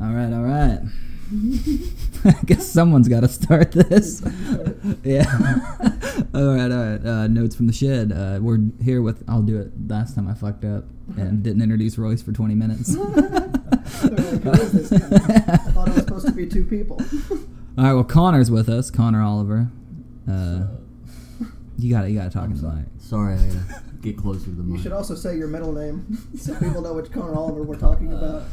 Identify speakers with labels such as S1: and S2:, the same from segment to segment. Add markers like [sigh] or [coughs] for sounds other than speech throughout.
S1: All right, all right. [laughs] I guess someone's got to start this. [laughs] yeah. [laughs] all right, all right. Uh, notes from the shed. Uh, we're here with. I'll do it. Last time I fucked up and didn't introduce Royce for 20 minutes. all
S2: They're like, Who is this guy? I thought it was supposed to be two people.
S1: right. Well, Connor's with us. Connor Oliver. Uh, you got to You got to talk in the mic.
S3: Sorry, I gotta get closer to the
S2: You should also say your middle name so people know which Connor Oliver we're talking about.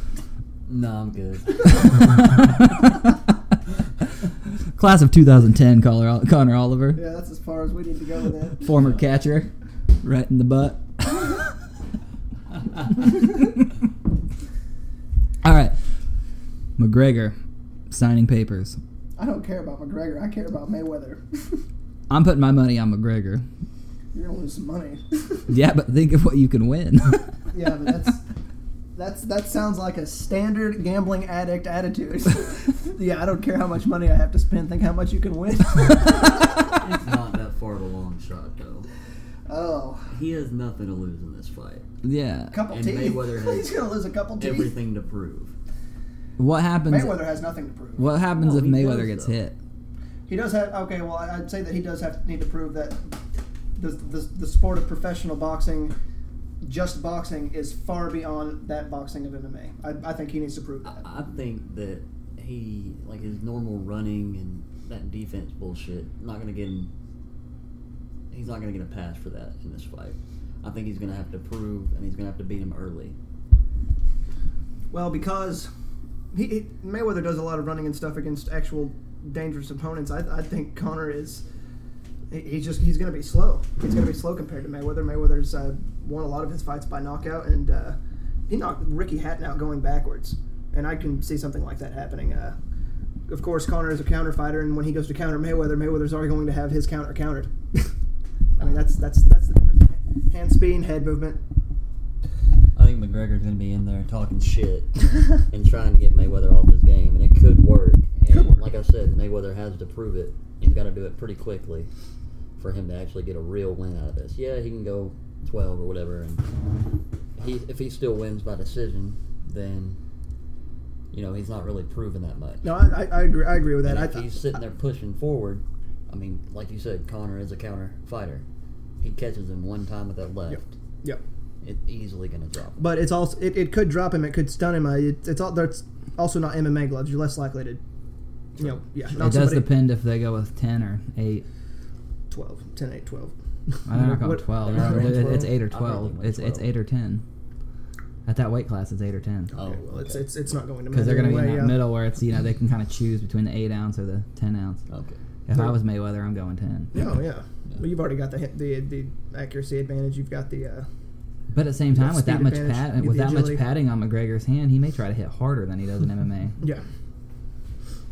S3: No, I'm good. [laughs]
S1: Class of 2010, Connor, Connor Oliver.
S2: Yeah, that's as far as we need to go with that.
S1: Former catcher. Right in the butt. [laughs] All right. McGregor signing papers.
S2: I don't care about McGregor. I care about Mayweather. [laughs]
S1: I'm putting my money on McGregor.
S2: You're gonna lose some money.
S1: Yeah, but think of what you can win.
S2: yeah, but that's that's that sounds like a standard gambling addict attitude. [laughs] yeah, I don't care how much money I have to spend. Think how much you can win.
S3: it's not that far of a long shot, though.
S2: oh,
S3: He has nothing to lose in this fight.
S1: yeah.
S2: a couple
S3: And
S2: teeth.
S3: Mayweather [laughs] has
S2: He's gonna lose a couple teeth.
S3: Everything to prove.
S1: What happens?
S2: Mayweather has nothing to prove.
S1: What happens
S3: No,
S1: if
S3: he
S1: Mayweather
S3: does,
S1: gets
S3: though.
S1: hit?
S2: He does have okay. Well, I- I'd say that he does have need to prove that the, the the sport of professional boxing, just boxing, is far beyond that boxing of MMA. I, I think he needs to prove that.
S3: I, I think that he, like his normal running and that defense bullshit, not gonna get him. He's not gonna get a pass for that in this fight. I think he's gonna have to prove, and he's gonna have to beat him early.
S2: Well, because he, he Mayweather does a lot of running and stuff against actual dangerous opponents. I, I think Connor is. he- He's just he's going to be slow. He's going to be slow compared to Mayweather. Mayweather's uh, won a lot of his fights by knockout, and uh, he knocked Ricky Hatton out going backwards. And I can see something like that happening. Uh, of course, Connor is a counter fighter, and when he goes to counter Mayweather, Mayweather's already going to have his counter countered. [laughs] I mean, that's that's that's the difference. Hand speed, head movement.
S3: I think McGregor's gonna be in there talking shit [laughs] and trying to get Mayweather off his game, and it could work. And
S2: Could work.
S3: like I said, Mayweather has to prove it. He's got to do it pretty quickly for him to actually get a real win out of this. Yeah, he can go 12 or whatever, and he if he still wins by decision, then you know he's not really proven that much.
S2: No, I, I, I agree. I agree with that.
S3: And
S2: I,
S3: if he's sitting there pushing forward, I mean, like you said, Connor is a counter fighter. He catches him one time with that left.
S2: Yep.
S3: It's easily going to drop. him.
S2: But it's also it, it could drop him. It could stun him. Uh, it, it's all that's also not MMA gloves. You're less likely to, you know, yeah.
S1: It
S2: Not
S1: does
S2: somebody,
S1: depend if they go with 10 or 8.
S2: 12, 10, 8, 12.
S1: I don't know,
S2: What-
S1: 12.
S3: they're not
S1: It-
S3: going
S1: it's 8 or
S3: I thought they
S1: 12. It's, it's 8 or 10. At that weight class, it's 8 or 10.
S3: Oh,
S2: Okay, well, it's,
S3: okay.
S2: it's it's not going to
S1: Because they're going to be in
S2: anyway,
S1: that
S2: yeah.
S1: middle where it's, you know, they can kind of choose between the 8 ounce or the 10 ounce.
S3: Okay.
S1: If I was Mayweather, I'm going 10.
S2: Oh yeah. Well, you've already got the the the accuracy advantage. You've got the uh,
S1: But at the same time, with that much
S2: advantage,
S1: pat,
S2: you
S1: with that
S2: the
S1: much padding on McGregor's hand, he may try to hit harder than he does in MMA. [laughs]
S2: yeah.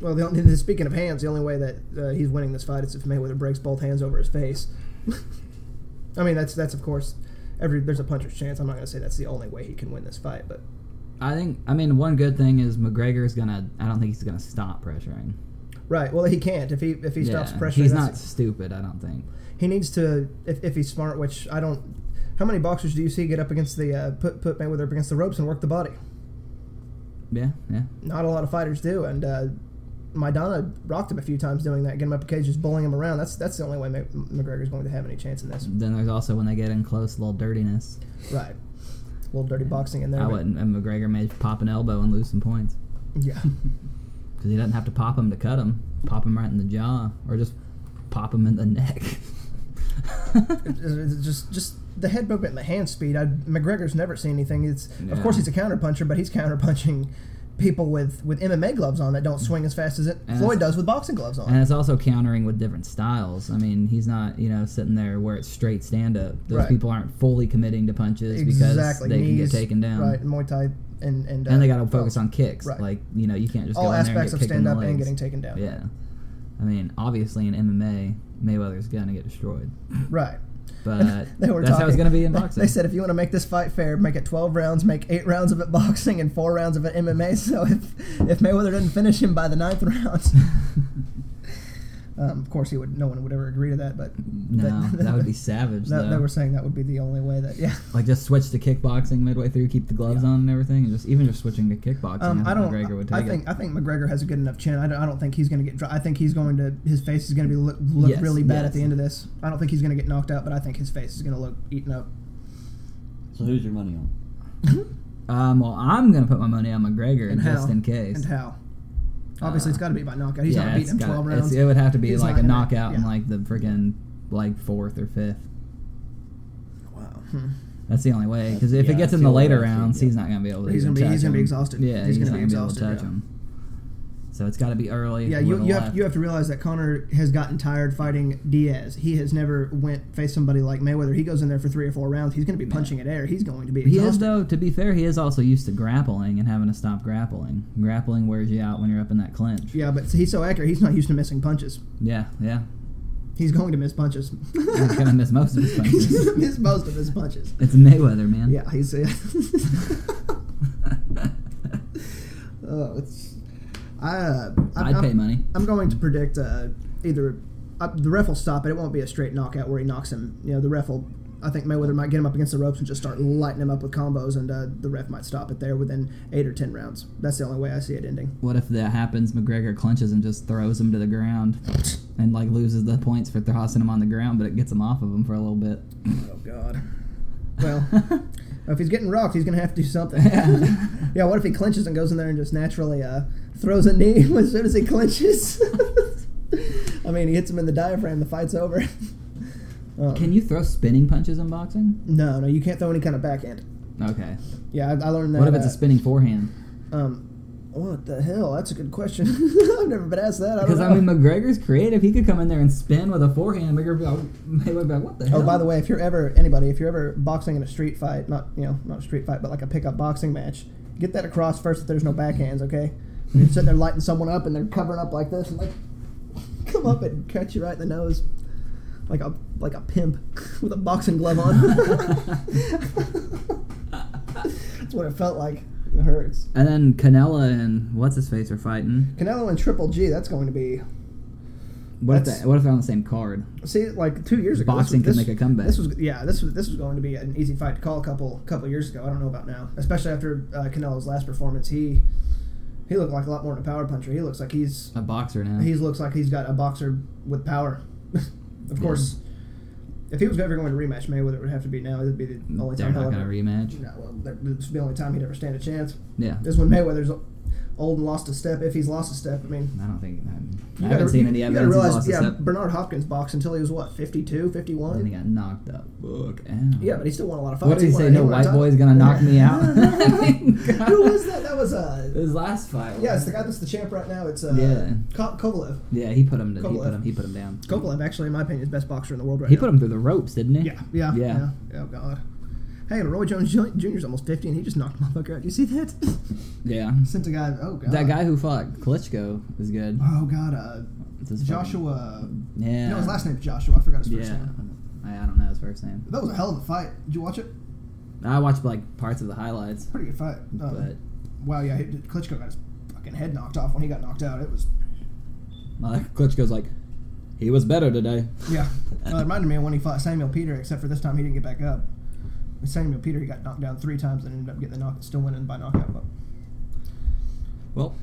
S2: Well, the only, speaking of hands, the only way that uh, he's winning this fight is if Mayweather breaks both hands over his face. [laughs] I mean, that's that's of course every there's a puncher's chance. I'm not going to say that's the only way he can win this fight, but
S1: I think. I mean, one good thing is McGregor is gonna. I don't think he's gonna stop pressuring.
S2: right. Well, he can't if he if he stops
S1: Yeah,
S2: pressuring.
S1: He's
S2: that's-
S1: not stupid. I don't think.
S2: He needs to if, if he's smart, which I don't. How many boxers do you see get up against the uh, put put Mayweather up against the ropes and work the body?
S1: Yeah, yeah.
S2: Not a lot of fighters do, and uh, Maidana rocked him a few times doing that, get him up a cage, just bullying him around. That's that's the only way McGregor's going to have any chance in this.
S1: Then there's also when they get in close, a little dirtiness.
S2: Right, a little dirty boxing in there.
S1: I wouldn't. And McGregor may pop an elbow and lose some points
S2: Yeah, [laughs]
S1: because he doesn't have to pop him to cut him. Pop him right in the jaw, or just pop him in the neck. [laughs]
S2: Just just the head movement and the hand speed. I, McGregor's never seen anything. It's of course he's a counter puncher, but he's counter punching people with with MMA gloves on that don't swing as fast as it
S1: And
S2: Floyd does with boxing gloves on.
S1: And it's also countering with different styles. I mean, he's not, you know, sitting there where it's straight stand up. Those
S2: Right.
S1: people aren't fully committing to punches
S2: exactly,
S1: because they can get taken down.
S2: Right, Muay Thai and and uh,
S1: And they got to focus
S2: well,
S1: on kicks.
S2: right.
S1: Like, you know, you can't just
S2: all
S1: go in there and get
S2: of stand up and getting taken down.
S1: Yeah. I mean, obviously in MMA, Mayweather's going to get destroyed.
S2: Right.
S1: But [laughs]
S2: They were
S1: that's how it's going to be in boxing.
S2: They said if you want to make this fight fair, make it 12 rounds, make eight rounds of it boxing and four rounds of it MMA. [laughs] So if if Mayweather doesn't finish him by the ninth round, [laughs] Um, of course, he would. No one would ever agree to that, but
S1: No, that would be savage. [laughs]
S2: That,
S1: though.
S2: they were saying that would be the only way that. Yeah.
S1: like just switch to kickboxing midway through, keep the gloves on and everything, and just even just switching to kickboxing.
S2: Um,
S1: I
S2: I
S1: think
S2: don't.
S1: McGregor would take
S2: I think
S1: it.
S2: I think McGregor has a good enough chin. I don't, I don't think he's going to get. I think he's going to. His face is going to be look, look
S1: Yes,
S2: really bad
S1: yes.
S2: at the end of this. I don't think he's going to get knocked out, but I think his face is going to look eaten up.
S4: So who's your money on? [laughs]
S1: Um, well, I'm gonna put my money on McGregor
S2: And
S1: just
S2: how?
S1: in case.
S2: And how? Obviously,
S1: Uh,
S2: it's got to be by knockout. He's
S1: yeah,
S2: not beating
S1: it's
S2: him
S1: gotta-
S2: twelve rounds.
S1: It would have to be
S2: He's
S1: like a
S2: gonna-
S1: knockout in like the freaking like fourth or fifth.
S2: Wow. Hmm.
S1: That's the only way. Because if
S4: Yeah,
S1: it gets in the later
S4: like-
S1: rounds,
S4: yeah.
S1: he's not gonna be able to.
S2: He's gonna be- he's gonna be exhausted.
S1: Yeah,
S2: He's
S1: he's,
S2: gonna be
S1: gonna be able to
S2: exhausted,
S1: touch
S2: yeah.
S1: him. So it's got to be early.
S2: Yeah, you, you have you have to realize that Connor has gotten tired fighting Diaz. He has never went face somebody like Mayweather. He goes in there for three or four rounds. He's going to be punching at air. He's going to be
S1: He
S2: exhausted.
S1: is though. To be fair, he is also used to grappling and having to stop grappling. Grappling wears you out when you're up in that clinch.
S2: Yeah, but he's so accurate. He's not used to missing punches.
S1: Yeah, yeah.
S2: He's going to miss punches.
S1: He's gonna miss most of his [laughs]
S2: he's
S1: punches.
S2: going to miss most of his punches.
S1: It's Mayweather, man.
S2: Yeah, he's. [laughs] [laughs] oh, it's. I. Uh,
S1: I'd
S2: I'm-
S1: pay money.
S2: I'm going to predict uh, either uh, the ref will stop it. It won't be a straight knockout where he knocks him. You know, the ref will. I think Mayweather might get him up against the ropes and just start lighting him up with combos, and uh, the ref might stop it there within eight or ten rounds. That's the only way I see it ending.
S1: What if that happens? McGregor clinches and just throws him to the ground, [laughs] and like loses the points for tossing him on the ground, but it gets him off of him for a little bit.
S2: Oh God. Well, [laughs] if he's getting rocked, he's gonna have to do something.
S1: Yeah. [laughs]
S2: yeah. What if he clinches and goes in there and just naturally uh, throws a knee [laughs] as soon as he clinches? [laughs] I mean, he hits him in the diaphragm. The fight's over. Um,
S1: Can you throw spinning punches in boxing?
S2: No, no, you can't throw any kind of backhand.
S1: Okay.
S2: Yeah, I, I learned that.
S1: What if it's
S2: uh,
S1: a spinning forehand?
S2: Um, what the hell? That's a good question. [laughs] I've never been asked that. I
S1: Because
S2: know.
S1: I mean, McGregor's creative. He could come in there and spin with a forehand. McGregor would be like, Mayweather like, what the oh, hell?
S2: Oh, by the way, if you're ever anybody, if you're ever boxing in a street fight, not you know, not a street fight, but like a pickup boxing match, get that across first that there's no backhands, okay? When you're sitting there lighting someone up and they're covering up like this and like [laughs] come up and catch you right in the nose, like a like a pimp [laughs] with a boxing glove on. That's what it felt like. It hurts.
S1: And then Canelo and what's his face are fighting.
S2: Canelo and Triple G. That's going to be
S1: What if they, what if they're on the same card?
S2: See, like two years ago,
S1: Boxing
S2: this
S1: can make a comeback.
S2: This was yeah, this was this was going to be an easy fight to call a couple couple years ago. I don't know about now, especially after uh, Canelo's last performance. He he looked like a lot more than a power puncher. He looks like he's
S1: A boxer now.
S2: he looks like he's got a boxer with power. [laughs] of course, if he was ever going to rematch Mayweather, it would have to be now. It'd be the only
S1: they're
S2: time
S1: not
S2: he'll
S1: gonna
S2: ever.
S1: rematch.
S2: No, well, that- this would be the only time he'd ever stand a chance.
S1: Yeah.
S2: This is when Mayweather's old and lost a step. If he's lost a step, I mean,
S1: I don't think. I, I haven't seen any
S2: you gotta
S1: evidence.
S2: realize, yeah. Bernard Hopkins boxed until he was what 52, 51?
S1: And he got knocked up. Ow.
S2: Yeah, but he still won a lot of fights.
S1: What did he
S2: won-
S1: say? No white boy's gonna knock me out. [laughs] [laughs]
S2: Who was that? That was uh
S1: His last fight.
S2: yeah, it's the guy that's the champ right now. It's uh
S1: Yeah.
S2: Ko- Kovalev.
S1: Yeah, he put him. To, he put him. He put him down.
S2: Kovalev, actually, in my opinion, is best boxer in the world right
S1: He
S2: now.
S1: put him through the ropes, didn't he?
S2: Yeah, yeah,
S1: Yeah.
S2: yeah. Oh God. Hey, Roy Jones Jr. is almost fifty, and he just knocked a motherfucker out. Do You see that? [laughs]
S1: Yeah.
S2: Sent a guy. Oh God.
S1: That guy who fought Klitschko is good.
S2: Oh God. Uh,
S1: his fucking-
S2: Joshua.
S1: Yeah.
S2: No, his last name's Joshua. I forgot his first
S1: Yeah.
S2: name.
S1: I, I don't know his first name.
S2: That was a hell of a fight. Did you watch it?
S1: I watched like parts of the highlights,
S2: Pretty good fight. Uh,
S1: but
S2: wow, yeah, Klitschko got his fucking head knocked off when he got knocked out. It was
S1: uh, Klitschko's like, he was better today.
S2: Yeah. [laughs] Uh, it reminded me of when he fought Samuel Peter, except for this time he didn't get back up. Samuel Peter, he got knocked down three times and ended up getting the knock, still winning by knockout. But
S1: Well,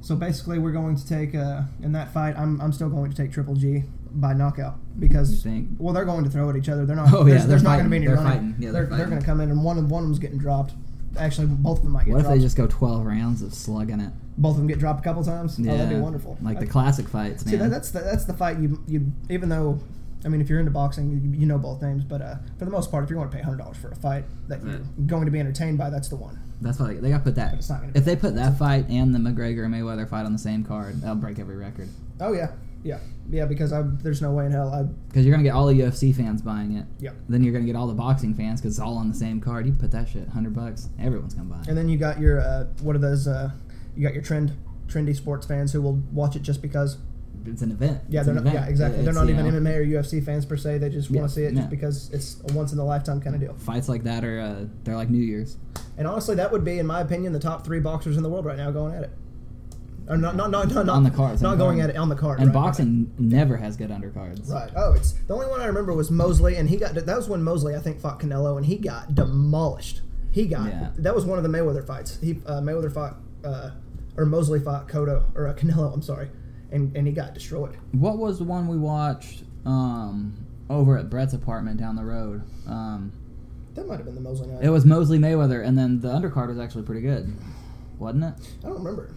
S2: so basically, we're going to take uh, in that fight. I'm, I'm still going to take Triple G by knockout because well they're going to throw at each other. They're not.
S1: Oh, yeah,
S2: there's,
S1: they're
S2: there's not going to be any
S1: They're
S2: running.
S1: fighting. Yeah,
S2: they're
S1: they're
S2: they're going to come in and one of one of them's getting dropped. Actually, both of them might get
S1: what if they just go 12 rounds of slugging it?
S2: both of them get dropped a couple times?
S1: Yeah.
S2: Oh, that'd be wonderful.
S1: Like the classic fights, man.
S2: See, that, that's the, that's the fight you you even though, I mean, if you're into boxing, you, you know both names. But uh, for the most part, if you're going to pay hundred dollars for a fight that you're
S1: Right.
S2: going to be entertained by, that's the one.
S1: That's why they, they got to put that.
S2: But it's not gonna
S1: If they put that fight and the McGregor Mayweather fight on the same card, that'll break every record.
S2: Oh yeah, yeah, yeah. Because I, there's no way in hell I.
S1: Because you're gonna get all the UFC fans buying it.
S2: Yeah.
S1: Then you're gonna get all the boxing fans because it's all on the same card. You put that shit, hundred bucks, everyone's gonna buy it.
S2: And then you got your uh, what are those? Uh, you got your trend trendy sports fans who will watch it just because.
S1: It's an event.
S2: Yeah,
S1: It's
S2: they're not,
S1: event.
S2: yeah, exactly. They're not even
S1: know,
S2: MMA or UFC fans per se. They just want
S1: Yeah,
S2: to see it
S1: yeah.
S2: just because it's a once in a lifetime kind of deal.
S1: Fights like that are uh, they're like New Year's.
S2: And honestly, that would be, in my opinion, the top three boxers in the world right now going at it. Or not, not, not, not,
S1: On the cards,
S2: Not going
S1: card.
S2: at it on the card.
S1: and
S2: right,
S1: boxing never has good undercards.
S2: Right. right. Oh, it's the only one I remember was Mosley, and he got that was when Mosley I think fought Canelo, and he got demolished. He got
S1: Yeah.
S2: that was one of the Mayweather fights. He uh, Mayweather fought uh, or Mosley fought Cotto or uh, Canelo. I'm sorry, and and he got destroyed.
S1: What was the one we watched um, over at Brett's apartment down the road? Um,
S2: That might have been the Mosley night.
S1: it was Mosley Mayweather, and then the undercard was actually pretty good, wasn't it?
S2: I don't remember.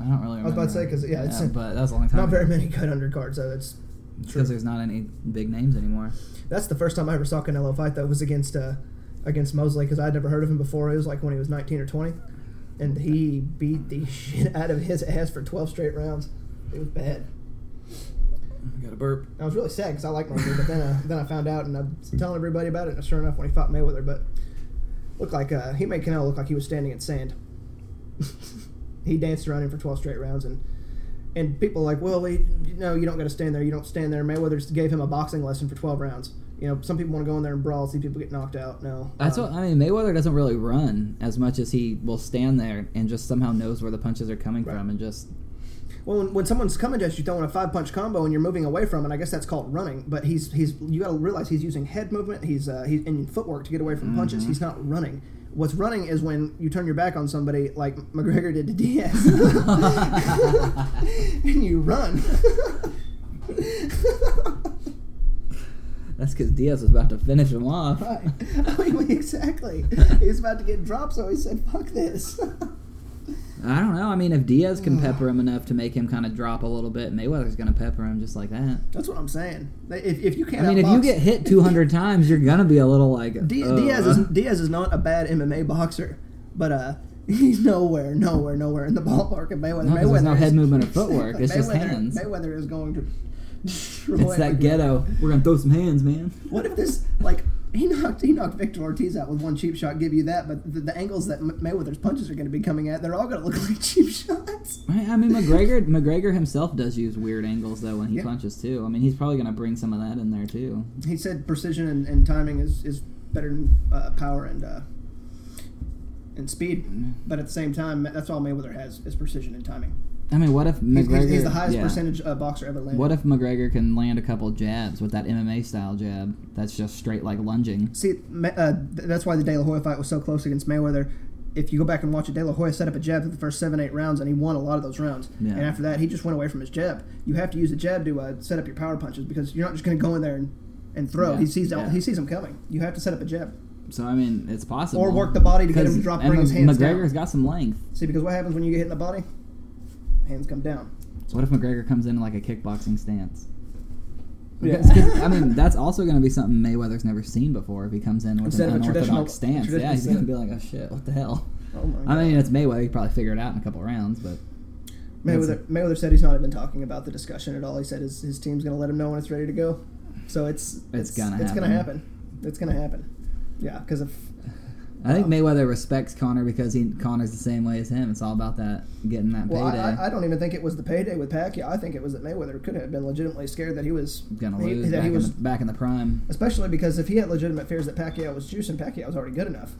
S1: I don't really remember.
S2: I was about to say because yeah, it's-
S1: but that was a long time.
S2: Not very many good undercards, so it's
S1: because there's not any big names anymore.
S2: That's the first time I ever saw Canelo fight. Though was against uh, against Mosley because I'd never heard of him before. It was like when he was 19 or 20, and he beat the [laughs] shit out of his ass for 12 straight rounds. It was bad.
S1: I got a burp.
S2: I was really sad because I like Mosley, but then uh, then I found out and I was telling everybody about it. And sure enough, when he fought Mayweather, but looked like uh, he made Canelo look like he was standing in sand. [laughs] he danced around him for 12 straight rounds and. And people are like, well, we, no, you don't got to stand there. You don't stand there. Mayweather just gave him a boxing lesson for 12 rounds. You know, some people want to go in there and brawl, see people get knocked out. No,
S1: That's
S2: Um,
S1: what I mean. Mayweather doesn't really run as much as he will stand there and just somehow knows where the punches are coming
S2: Right.
S1: from and just
S2: Well, when, when someone's coming at you throwing a five punch combo and you're moving away from it, I guess that's called running. But he's he's you got to realize he's using head movement. He's uh, he's in footwork to get away from punches. He's not running. What's running is when you turn your back on somebody like McGregor did to Diaz, [laughs] [laughs] and you run.
S1: that's because Diaz was about to finish him off.
S2: right. [laughs] I mean, exactly. He was about to get dropped, so he said, "Fuck this."
S1: I don't know. I mean, if Diaz can hmm. pepper him enough to make him kind of drop a little bit, Mayweather's going to pepper him just like that.
S2: That's what I'm saying. If, if you can't,
S1: I mean, if you get hit 200 times, you're going to be a little like.
S2: Di-
S1: "Ugh."
S2: Diaz is uh. Diaz is not a bad MMA boxer, but uh, [laughs] he's nowhere, nowhere, nowhere in the ballpark of Mayweather.
S1: No, there's no head movement or [laughs] footwork. It's just hands.
S2: Mayweather is going to. [laughs] destroy
S1: It's that ghetto. We're going to throw some hands, man.
S2: What if this like he knocked he knocked Victor Ortiz out with one cheap shot? Give you that, but the, the angles that Mayweather's punches are going to be coming at, they're all going [laughs] to look like cheap shots.
S1: I mean, McGregor McGregor himself does use weird angles though when he
S2: Yeah.
S1: punches too. I mean, he's probably going to bring some of that in there too.
S2: He said precision and, and timing is, is better than uh, power and uh, and speed, but at the same time, that's all Mayweather has is precision and timing.
S1: I mean, what if McGregor?
S2: he's, he's the highest
S1: yeah.
S2: percentage uh, boxer ever landed.
S1: What if McGregor can land a couple jabs with that MMA style jab? That's just straight like lunging.
S2: See, uh, that's why the De La Hoya fight was so close against Mayweather. If you go back and watch it, De La Hoya set up a jab for the first seven, eight rounds, and he won a lot of those rounds.
S1: Yeah.
S2: And after that, he just went away from his jab. You have to use the jab to uh, set up your power punches because you're not just going to go in there and, and throw.
S1: Yeah,
S2: He sees
S1: yeah.
S2: he sees them coming. You have to set up a jab.
S1: So I mean, it's possible.
S2: Or work the body to get him to drop- bring his hands down.
S1: McGregor's got some length.
S2: See, because what happens when you get hit in the body? Hands come down.
S1: So what if McGregor comes in like a kickboxing stance?
S2: Yeah.
S1: I mean, that's also going to be something Mayweather's never seen before if he comes in with
S2: Instead
S1: an unorthodox stance. Yeah, he's going to be like, "Oh shit, what the hell?"
S2: Oh my
S1: I mean, it's Mayweather. He probably figure it out in a couple rounds, but
S2: Mayweather, Mayweather said he's not even talking about the discussion at all. He said his, his team's going to let him know when it's ready to go. So it's
S1: It's gonna
S2: it's gonna
S1: happen.
S2: happen. It's gonna happen. Yeah, because if
S1: I think
S2: Wow.
S1: Mayweather respects Connor because he Connor's the same way as him. It's all about that getting that
S2: well,
S1: payday.
S2: I, I, don't even think it was the payday with Pacquiao. I think it was that Mayweather could have been legitimately scared that he was
S1: gonna
S2: he-
S1: lose
S2: that
S1: back,
S2: he was
S1: in the, back in the prime.
S2: especially because if he had legitimate fears that Pacquiao was juicing, Pacquiao was already good enough.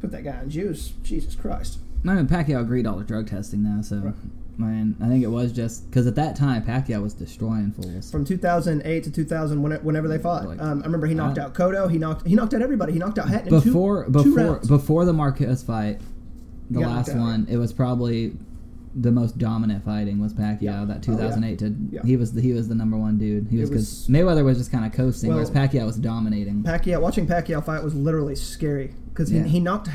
S2: Put that guy on juice, Jesus Christ.
S1: I mean, Pacquiao agreed all the drug testing now, so
S2: Right.
S1: I mean, I think it was just because at that time Pacquiao was destroying fools.
S2: From 2008 to 2000, whenever they fought,
S1: Like,
S2: um, I remember he knocked out Cotto. He knocked he knocked out everybody. He knocked out Hatton in two-
S1: before
S2: two,
S1: before before the Marquez fight, the last one, it was probably the most dominant fighting was Pacquiao.
S2: Yeah.
S1: That
S2: Oh, yeah.
S1: 2008 to
S2: Yeah.
S1: he was the, he was the number one dude. He was because Mayweather was just kind of coasting,
S2: Well,
S1: whereas Pacquiao was dominating.
S2: Pacquiao watching Pacquiao fight was literally scary because he, he knocked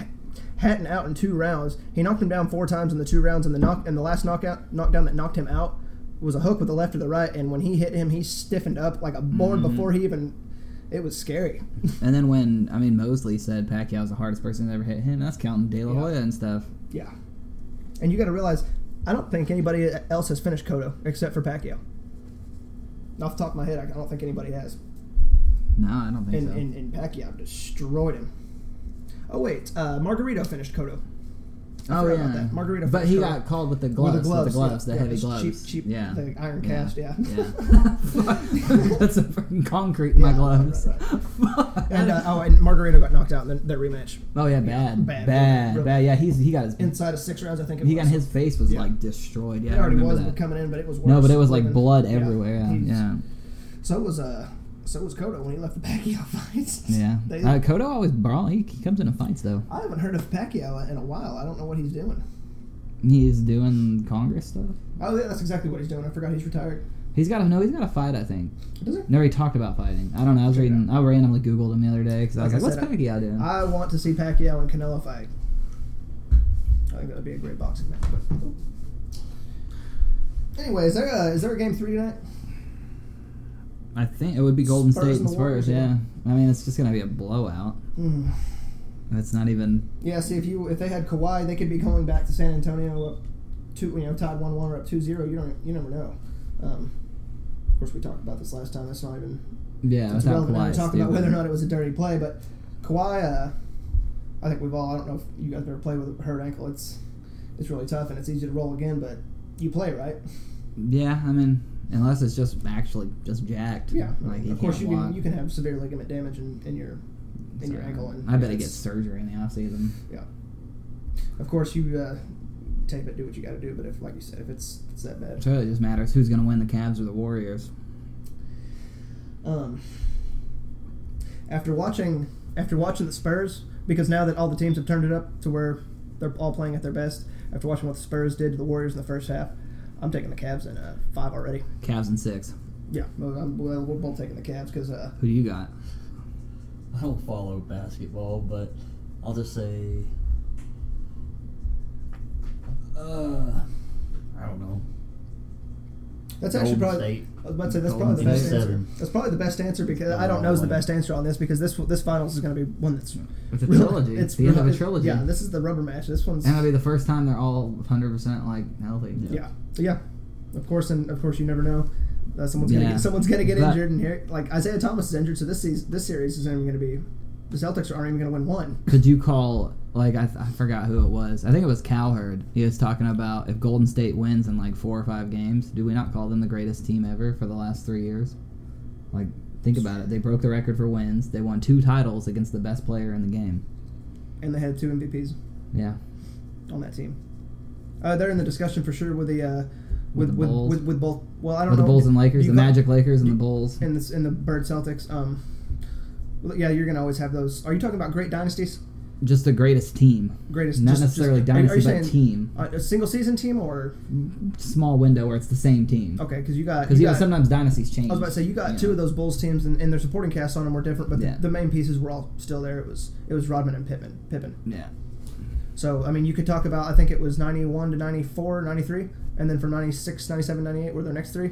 S2: Hatton out in two rounds. He knocked him down four times in the two rounds, and the knock and the last knockout knockdown that knocked him out was a hook with the left or the right. And when he hit him, he stiffened up like a board
S1: Mm-hmm.
S2: before he even. It was scary. [laughs]
S1: and then when I mean Mosley said Pacquiao was the hardest person to ever hit him, that's counting De La
S2: Yeah.
S1: Hoya and stuff.
S2: yeah, and you got to realize, I don't think anybody else has finished Cotto except for Pacquiao. Off the top of my head, I don't think anybody has.
S1: No, I don't think
S2: And,
S1: so.
S2: and, and Pacquiao destroyed him. Oh wait, uh, Margarito finished Cotto. I
S1: Oh yeah,
S2: about that. Margarito.
S1: But he got called with the
S2: With
S1: gloves,
S2: the gloves,
S1: with the gloves,
S2: yeah.
S1: the
S2: Yeah,
S1: heavy gloves.
S2: cheap- cheap,
S1: yeah,
S2: the iron
S1: yeah.
S2: cast, yeah.
S1: yeah. [laughs] [laughs] That's a freaking concrete in my gloves.
S2: right,
S1: Fuck. [laughs]
S2: And uh, oh, and Margarito got knocked out in the, that rematch.
S1: oh yeah, bad,
S2: bad,
S1: bad,
S2: really,
S1: bad. Yeah, he's he got his
S2: Inside of six rounds, I think
S1: he
S2: was.
S1: got his face was like destroyed. Yeah,
S2: It
S1: I
S2: already
S1: remember
S2: was
S1: that.
S2: coming in, but it was worse.
S1: No, but it was like blood everywhere. Yeah,
S2: so it was uh, so was Cotto when he left the Pacquiao [laughs] fights.
S1: yeah.
S2: They-
S1: Uh, Cotto always brawl. He, he comes into fights though.
S2: I haven't heard of Pacquiao in a while. I don't know what he's doing.
S1: He's doing Congress stuff.
S2: Oh, yeah, that's exactly what he's doing. I forgot he's retired.
S1: He's got a no. He's got a fight. I think.
S2: Does he?
S1: No, he talked about fighting. I don't know. I was
S2: Check
S1: reading. I randomly googled him the other day because I was
S2: Like
S1: like,
S2: I
S1: "What's
S2: said,
S1: Pacquiao doing?"
S2: I want to see Pacquiao and Canelo fight. I think that would be a great boxing match. But. Anyway, is there a, is there a game three tonight?
S1: I think it would be Golden
S2: Spurs
S1: State
S2: and
S1: Spurs.
S2: Warriors,
S1: Yeah. I mean, it's just gonna be a blowout.
S2: Hmm.
S1: It's not even.
S2: Yeah, see if you if they had Kawhi, they could be going back to San Antonio up two, you know, tied one one or up 2-0. You don't you never know. Um, of course, we talked about this last time. That's not even
S1: Yeah,
S2: it's relevant
S1: Kawhi.
S2: to talk about whether or not it was a dirty play. But Kawhi, uh, I think we've all. I don't know if you guys ever played with a hurt ankle. It's it's really tough and it's easy to roll again, but you play right.
S1: Yeah, I mean, unless it's just actually just jacked.
S2: Yeah,
S1: like
S2: of course you can you can have severe ligament damage in, in your in your ankle. And
S1: I bet
S2: it's-
S1: gets surgery in the off season.
S2: Yeah. Of course you uh, tape it, do what you got to do. But if, like you said, if it's it's that bad,
S1: So it just matters who's gonna win the Cavs or the Warriors.
S2: Um, after watching after watching the Spurs, because now that all the teams have turned it up to where they're all playing at their best, after watching what the Spurs did to the Warriors in the first half, I'm taking the Cavs in uh, five already.
S1: Cavs and six.
S2: Yeah, well, I'm, well, we're both taking the Cavs because uh,
S1: Who do you got?
S4: I don't follow basketball, but I'll just say. Uh, I don't know.
S2: That's actually
S4: Golden
S2: probably.
S4: State.
S2: I was about to say that's
S1: Golden
S2: probably the best
S4: State.
S2: answer. That's probably the best answer because I don't know is the best answer on this because this this finals is going to be one that's
S1: It's a
S2: really-
S1: trilogy.
S2: It's
S1: the end of a trilogy.
S2: Yeah, this is the rubber match. This one's
S1: and it'll be the first time they're all 100 percent like healthy.
S2: Yeah, yeah. Of course, and of course, you never know. Uh, someone's gonna
S1: Yeah.
S2: get, someone's gonna get
S1: But-
S2: injured, and here, like Isaiah Thomas is injured, so this season, this series isn't even gonna be. The Celtics aren't even gonna win one.
S1: Could you call like I, I forgot who it was? I think it was Cowherd. He was talking about if Golden State wins in like four or five games, do we not call them the greatest team ever for the last three years? Like think about it. They broke the record for wins. They won two titles against the best player in the game.
S2: And they had two MVPs
S1: Yeah.
S2: on that team. Uh, they're in the discussion for sure with the uh,
S1: With
S2: with
S1: the
S2: with, with, with both. Well, I don't know
S1: the Bulls and Lakers, the Magic Lakers and
S2: you-
S1: the Bulls.
S2: and this in the Bird Celtics. Um, yeah, you're gonna always have those. Are you talking about great dynasties?
S1: Just the greatest team.
S2: Greatest,
S1: Not
S2: just-
S1: necessarily
S2: just, you- are you
S1: dynasty, but team.
S2: a single season team or
S1: Small window where it's the same team.
S2: okay? Because you got
S1: Because
S2: you
S1: you know,
S2: got-
S1: sometimes dynasties change.
S2: I was about to say you got
S1: Yeah.
S2: two of those Bulls teams, and, and their supporting casts on them were different, but
S1: Yeah.
S2: the, the main pieces were all still there. It was it was Rodman and Pippen. Pippen.
S1: Yeah.
S2: So I mean, you could talk about I think it was 91 to 94, 93, and then from 96, 97, 98 were their next three.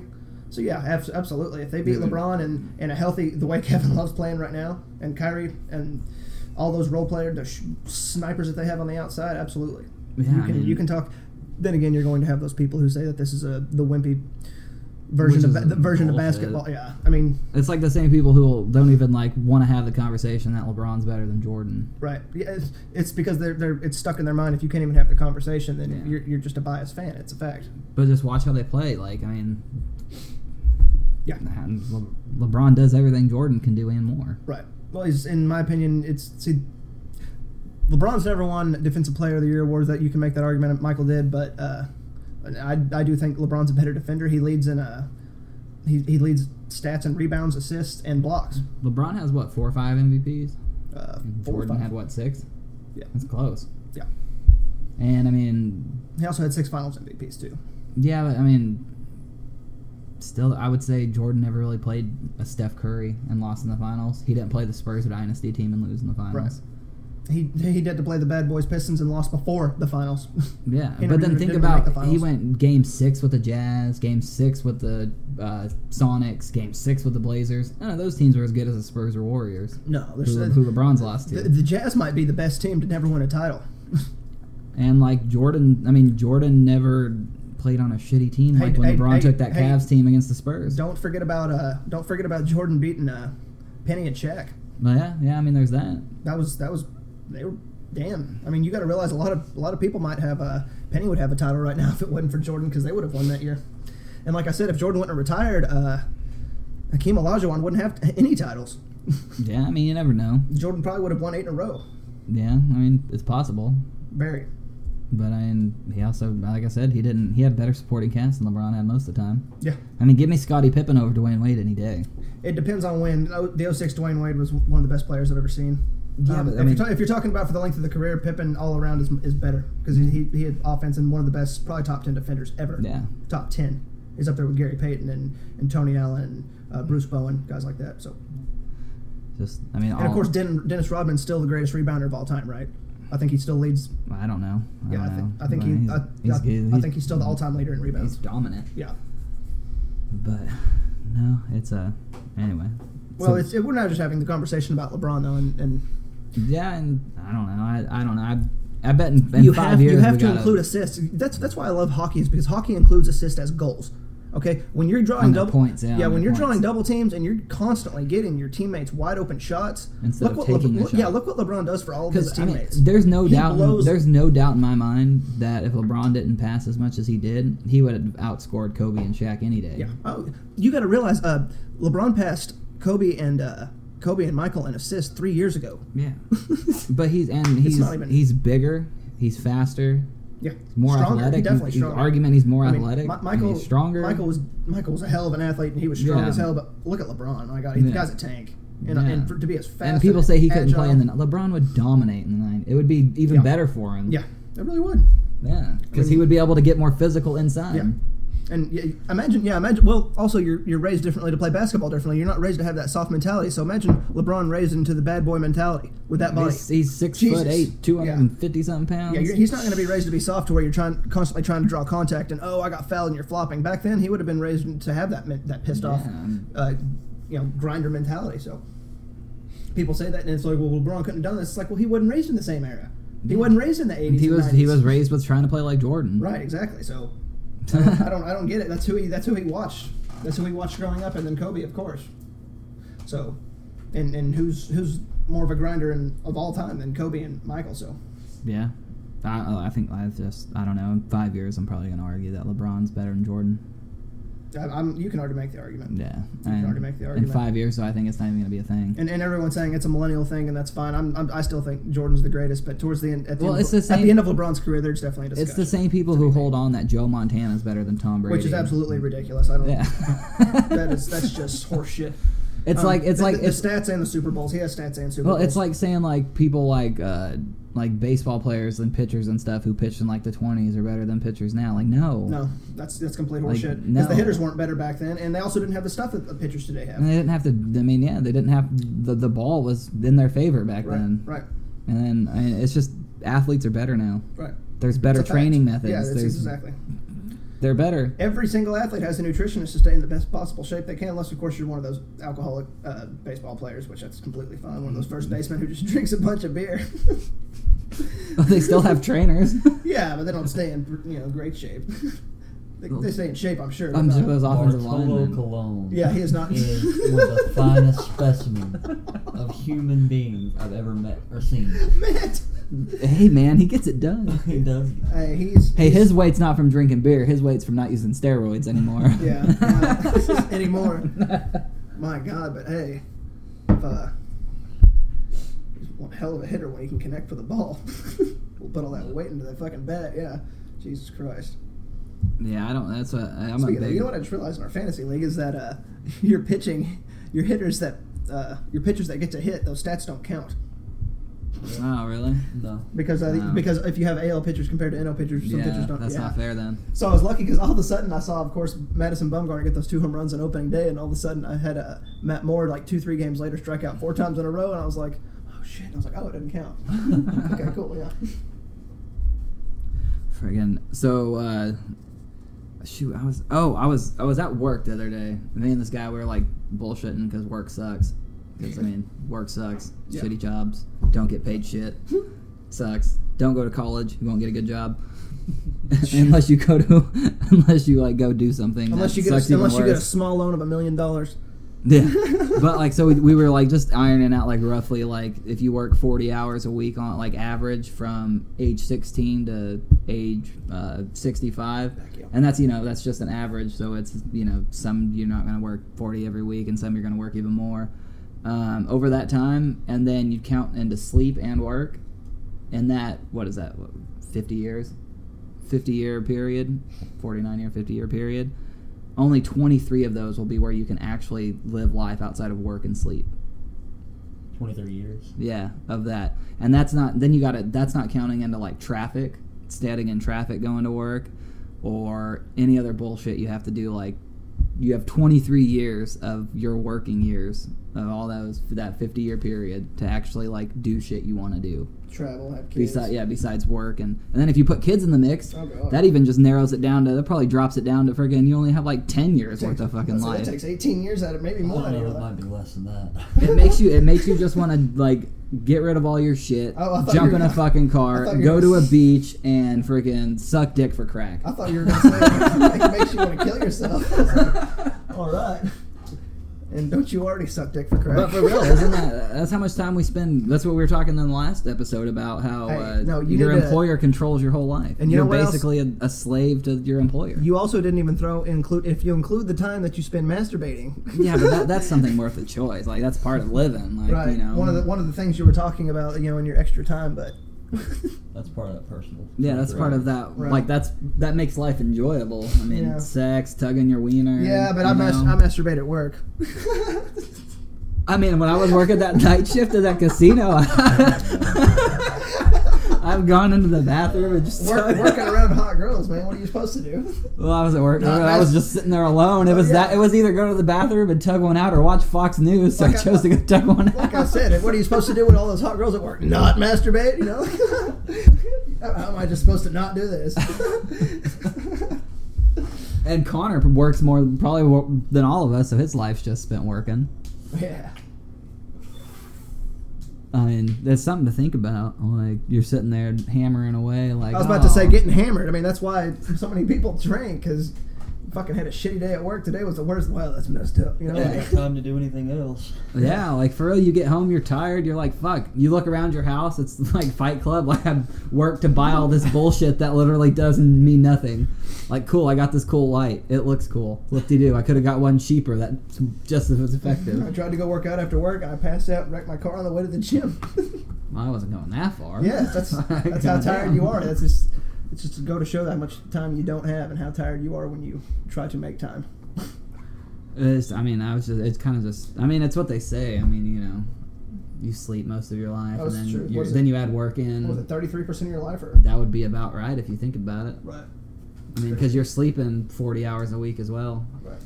S2: So yeah, abs- absolutely. If they beat? LeBron and, and a healthy the way [laughs] Kevin Love's playing right now, and Kyrie and all those role players, the sh- snipers that they have on the outside, absolutely.
S1: Yeah,
S2: you
S1: I
S2: can
S1: mean-
S2: you can talk. Then again, you're going to have those people who say that this is a the wimpy version of ba- the version of basketball. Yeah, I mean,
S1: It's like the same people who don't even like want to have the conversation that LeBron's better than Jordan.
S2: right? Yeah, it's, it's because they're they're it's stuck in their mind. If you can't even have the conversation, then
S1: Yeah.
S2: you're you're just a biased fan. It's a fact.
S1: But just watch how they play. Like, I mean,
S2: Yeah.
S1: and Le- LeBron does everything Jordan can do and more.
S2: Right. Well, he's in my opinion, it's see, LeBron's never won Defensive Player of the Year awards. That you can make that argument. Michael did, but uh, I, I do think LeBron's a better defender. He leads in a he, he leads stats and rebounds, assists, and blocks.
S1: LeBron has what four or five MVPs.
S2: Uh,
S1: And
S2: four or
S1: Jordan had what six?
S2: Yeah.
S1: that's close.
S2: Yeah.
S1: And I mean,
S2: He also had six Finals MVPs too.
S1: yeah, but I mean, still, I would say Jordan never really played a Steph Curry and lost in the finals. He didn't play the Spurs dynasty team and lose in the finals.
S2: He he did to play the Bad Boys Pistons and lost before the finals. [laughs]
S1: Yeah, but
S2: never
S1: then think
S2: didn't the
S1: about he went game six with the Jazz, game six with the uh, Sonics, game six with the Blazers. None of those teams were as good as the Spurs or Warriors,
S2: no,
S1: who, who LeBron's lost
S2: the,
S1: to.
S2: the Jazz might be the best team to never win a title. [laughs]
S1: And like Jordan, I mean Jordan never played on a shitty team
S2: Hey,
S1: like when
S2: hey,
S1: LeBron
S2: hey,
S1: took that. Cavs team against the Spurs.
S2: don't forget about uh don't forget about Jordan beating uh Penny and Shaq.
S1: But yeah, yeah, I mean there's that.
S2: That was that was they were damn. I mean, you got to realize a lot of a lot of people might have uh, Penny would have a title right [laughs] now if it wasn't for Jordan because they would have won that year. And like I said, if Jordan wouldn't have retired, uh, Hakeem Olajuwon wouldn't have [laughs] any titles.
S1: Yeah, I mean, you never know.
S2: Jordan probably would have won eight in a row.
S1: Yeah, I mean, it's possible.
S2: Very.
S1: But I mean, he also, like I said, he didn't. He had better supporting cast than LeBron had most of the time.
S2: Yeah.
S1: I mean, give me Scottie Pippen over Dwyane Wade any day.
S2: It depends on when. Oh, The 06 Dwyane Wade was one of the best players I've ever seen.
S1: Yeah,
S2: Um,
S1: but, I
S2: if,
S1: mean-
S2: you're ta- if you're talking about for the length of the career, Pippen all around is, is better because he, he, he had offense and one of the best, probably top 10 defenders ever.
S1: Yeah.
S2: Top 10. He's up there with Gary Payton and, and Tony Allen and uh, Bruce Bowen, guys like that. So,
S1: Just, I mean,
S2: And of course, Den- Dennis Rodman's still the greatest rebounder of all time, right? I think he still leads.
S1: I don't know. I
S2: Yeah, I
S1: don't
S2: think
S1: know.
S2: I think he.
S1: Uh, he's-
S2: I,
S1: he's
S2: I,
S1: good.
S2: I think he's still the all-time leader in rebounds.
S1: He's dominant.
S2: Yeah.
S1: But no, it's a anyway.
S2: Well,
S1: So-
S2: it's, it, we're not just having the conversation about LeBron though, and, and
S1: yeah, and I don't know. I, I don't know. I I bet in, in
S2: you
S1: five
S2: have
S1: years
S2: you have to
S1: gotta-
S2: include assists. That's that's why I love hockey is because hockey includes assists as goals. Okay, when you're drawing double
S1: points, yeah, on
S2: when you're
S1: points.
S2: drawing double teams and you're constantly getting your teammates wide open shots.
S1: Instead
S2: look
S1: of taking
S2: Le-
S1: a
S2: look- yeah, look what LeBron does for all of his
S1: Because I mean,
S2: teammates.
S1: there's no
S2: He
S1: doubt.
S2: blows-
S1: there's no doubt in my mind that if LeBron didn't pass as much as he did, he would have outscored Kobe and Shaq any day.
S2: Yeah. Oh, you got to realize, uh, LeBron passed Kobe and uh, Kobe and Michael in assists three years ago.
S1: Yeah. [laughs] but he's and he's
S2: even-
S1: he's bigger. He's faster.
S2: Yeah,
S1: More
S2: stronger.
S1: athletic.
S2: Definitely
S1: His
S2: stronger.
S1: argument he's more
S2: I mean,
S1: athletic.
S2: Mi- Michael
S1: he's stronger.
S2: Michael was Michael was a hell of an athlete, and he was strong
S1: Yeah.
S2: as hell. But look at LeBron. Oh my God, he, the guy's a tank. And, uh,
S1: Yeah.
S2: and for, to be as fast.
S1: and people say he couldn't play in the LeBron would dominate in the nine. It would be even
S2: Yeah.
S1: better for him.
S2: Yeah, it really would.
S1: Yeah, because
S2: I
S1: he would be able to get more physical inside.
S2: Yeah. And yeah, imagine, yeah, imagine. Well, also you're you're raised differently to play basketball differently. You're not raised to have that soft mentality. So imagine LeBron raised into the bad boy mentality with that body.
S1: He's, he's six
S2: Jesus.
S1: foot eight, two hundred and fifty something pounds.
S2: Yeah, you're, he's not going to be raised to be soft to where you're trying constantly trying to draw contact and oh I got fouled and you're flopping. Back then he would have been raised to have that that pissed off, uh, you know, grinder mentality. So people say that and it's like well LeBron couldn't have done this. It's like well he wasn't raised in the same era. He wasn't raised in the 80s.
S1: he was he was raised with trying to play like Jordan.
S2: right exactly. So I [laughs] don't, I don't I don't get it. That's who he that's who he watched. That's who he watched growing up, and then Kobe of course. So, and and who's who's more of a grinder in, of all time than Kobe and Michael? So.
S1: Yeah. I, oh, I think I just I don't know. In five years, I'm probably gonna argue that LeBron's better than Jordan.
S2: I'm, you can already make the argument.
S1: Yeah.
S2: can
S1: And
S2: already make the argument.
S1: In five years, so I think it's not even gonna be a thing.
S2: And, and everyone's saying it's a millennial thing, and that's fine. I'm, I'm I still think Jordan's the greatest, but towards the end, at the,
S1: Well,
S2: end,
S1: it's
S2: of,
S1: the
S2: at the end of LeBron's career, there's definitely a discussion.
S1: it's the same people who hold on that Joe Montana is better than Tom Brady,
S2: which is absolutely ridiculous. I don't.
S1: Yeah. [laughs]
S2: that is that's just horseshit. [laughs]
S1: It's
S2: Um,
S1: like it's
S2: the,
S1: like
S2: the,
S1: it's
S2: the stats and the Super Bowls. He has stats and Super
S1: well,
S2: Bowls.
S1: it's like saying like people like uh like baseball players and pitchers and stuff who pitched in like the 20s are better than pitchers now. Like no,
S2: no, that's that's complete
S1: Like,
S2: horseshit. Because
S1: no.
S2: the hitters weren't better back then, and they also didn't have the stuff that the pitchers today have.
S1: And they didn't have to. I mean, yeah, they didn't have the the ball was in their favor back
S2: Right,
S1: then.
S2: right,
S1: And then I mean, it's just athletes are better now.
S2: right.
S1: There's better
S2: fact.
S1: training methods.
S2: Yeah,
S1: There's,
S2: exactly.
S1: They're better.
S2: Every single athlete has a nutritionist to stay in the best possible shape they can, unless, of course, you're one of those alcoholic uh, baseball players, which that's completely fine. One of those first basemen who just [laughs] drinks a bunch of beer. [laughs]
S1: they still have [laughs] trainers.
S2: yeah, but they don't stay in you know great shape. They, they stay in shape, I'm sure.
S1: I'm sure
S2: not-
S1: those offensive
S4: Bartolo
S1: linemen.
S4: Colon
S2: Yeah, he is not.
S4: is [laughs] one of the finest specimen of human being I've ever met or seen.
S2: Matt.
S1: Hey man, he gets it done. [laughs]
S4: He does.
S2: Hey, he's.
S1: Hey,
S2: he's-
S1: his weight's not from drinking beer. His weight's from not using steroids anymore. [laughs]
S2: Yeah, yeah. anymore. My God, but hey, if, uh, he's one hell of a hitter when he can connect for the ball. we'll put all that weight into that fucking bat. Yeah, Jesus Christ.
S1: Yeah, I don't. That's what I'm
S2: Speaking
S1: a
S2: of, you know what I just realized in our fantasy league is that uh, [laughs] your pitching, your hitters that, uh, your pitchers that get to hit, those stats don't count
S1: Oh really?
S4: No.
S2: because uh,
S1: Wow.
S2: because if you have AL pitchers compared to NL pitchers, some
S1: yeah,
S2: pitchers don't.
S1: that's
S2: yeah.
S1: not fair then.
S2: So I was lucky because all of a sudden I saw, of course, Madison Bumgarner get those two home runs on opening day, and all of a sudden I had uh, Matt Moore like two, three games later strike out four times in a row, and I was like, oh shit! I was like, oh, it doesn't count. [laughs] okay, cool, yeah.
S1: Friggin' so uh shoot, I was oh, I was I was at work the other day. Me and this guy we were like bullshitting because work sucks. Because I mean, work sucks.
S2: Yeah.
S1: Shitty jobs. Don't get paid shit. sucks. Don't go to college. You won't get a good job. [laughs] unless you go to [laughs] unless you like go do something.
S2: Unless you get a, unless you get a small loan of a million dollars.
S1: Yeah, [laughs] but like so we, we were like just ironing out like roughly like if you work forty hours a week on like average from age sixteen to age uh, sixty five, and that's you know that's just an average. So it's you know some you're not gonna work forty every week, and some you're gonna work even more. Um, over that time, and then you count into sleep and work, and that what is that what, fifty years, fifty year period, forty nine year, fifty year period only 23 of those will be where you can actually live life outside of work and sleep.
S3: Twenty three years.
S1: yeah of that. And that's not then you got to that's not counting into like traffic standing in traffic going to work or any other bullshit you have to do like you have 23 years of your working years of all those that 50 year period to actually like do shit you want to do
S2: Travel, have kids.
S1: besides yeah besides work and and then if you put kids in the mix
S2: Oh,
S1: that even just narrows it down to that probably drops it down to friggin' you only have like 10 years
S2: Takes-
S1: worth of fucking
S2: that's it,
S1: life
S2: It takes 18 years out of maybe
S3: I
S2: more out of
S3: know.
S2: your
S3: It
S2: life.
S3: might be less than that. [laughs]
S1: it makes you it makes you just want to like get rid of all your shit
S2: Oh,
S1: jump in a fucking car go to a beach and friggin' suck dick for crack
S2: I thought you were going to say [laughs] it makes you want to kill yourself. [laughs] All right. And don't you already suck dick for crack?
S1: but for real isn't that that's how much time we spend that's what we were talking in the last episode about how
S2: Hey,
S1: uh,
S2: no, you
S1: your
S2: need to-
S1: employer controls your whole life
S2: And you
S1: you're
S2: what else?
S1: basically a, a slave to your employer
S2: You also didn't even throw include if you include the time that you spend masturbating.
S1: yeah but that, that's something [laughs] worth a choice like that's part of living like
S2: right.
S1: you know
S2: One of the one of the things you were talking about, you know, in your extra time, but [laughs]
S3: That's part of that personal.
S1: Yeah, that's part of that.
S2: Right.
S1: Like that's that makes life enjoyable. I mean,
S2: Yeah.
S1: sex, tugging your wiener.
S2: yeah, but I, mas- I masturbate at work. [laughs]
S1: I mean, when I was working that night shift at that casino, [laughs] I've gone into the bathroom and just
S2: Work, working around hot girls, man. What are you supposed to do?
S1: Well, I was at work.
S2: Not
S1: I was just sitting there alone. It
S2: Oh,
S1: was
S2: yeah.
S1: that. It was either go to the bathroom and tug one out or watch Fox News. So
S2: Like
S1: I
S2: I-
S1: chose to go tug one out.
S2: Like I said, what are you supposed to do with all those hot girls at work? Not masturbate, you know? [laughs] How am I just supposed to not do this? [laughs]
S1: And Connor works more probably than all of us, so his life's just spent working.
S2: yeah.
S1: I mean, that's something to think about. Like you're sitting there hammering away. Like
S2: I was about to
S1: "Oh."
S2: say getting hammered. I mean, that's why so many people drink because fucking had a shitty day at work. Today was the worst. Well, that's messed up. You know.
S3: Yeah, no time to do anything else.
S1: Yeah, like for real, you get home, you're tired, you're like, fuck. You look around your house, it's [laughs] like Fight Club. [laughs] Like I've worked to buy all this bullshit that literally doesn't mean nothing. Like, cool, I got this cool light. It looks cool. What do you do? I could have got one cheaper that's just as effective.
S2: I tried to go work out after work. and I passed out and wrecked my car on the way to the gym. [laughs]
S1: Well, I wasn't going that far.
S2: yeah, that's [laughs] that's how tired you are. That's just it's just to go to show how much time you don't have and how tired you are when you try to make time.
S1: It's, I mean, I was just, it's kind of just, I mean, it's what they say. I mean, you know, you sleep most of your life, and then
S2: true.
S1: you're,
S2: Was it-
S1: then you add work
S2: What was
S1: in.
S2: it thirty three percent of your life or?
S1: That would be about right if you think about it.
S2: Right.
S1: I mean, because you're sleeping 40 hours a week as well.
S2: Right.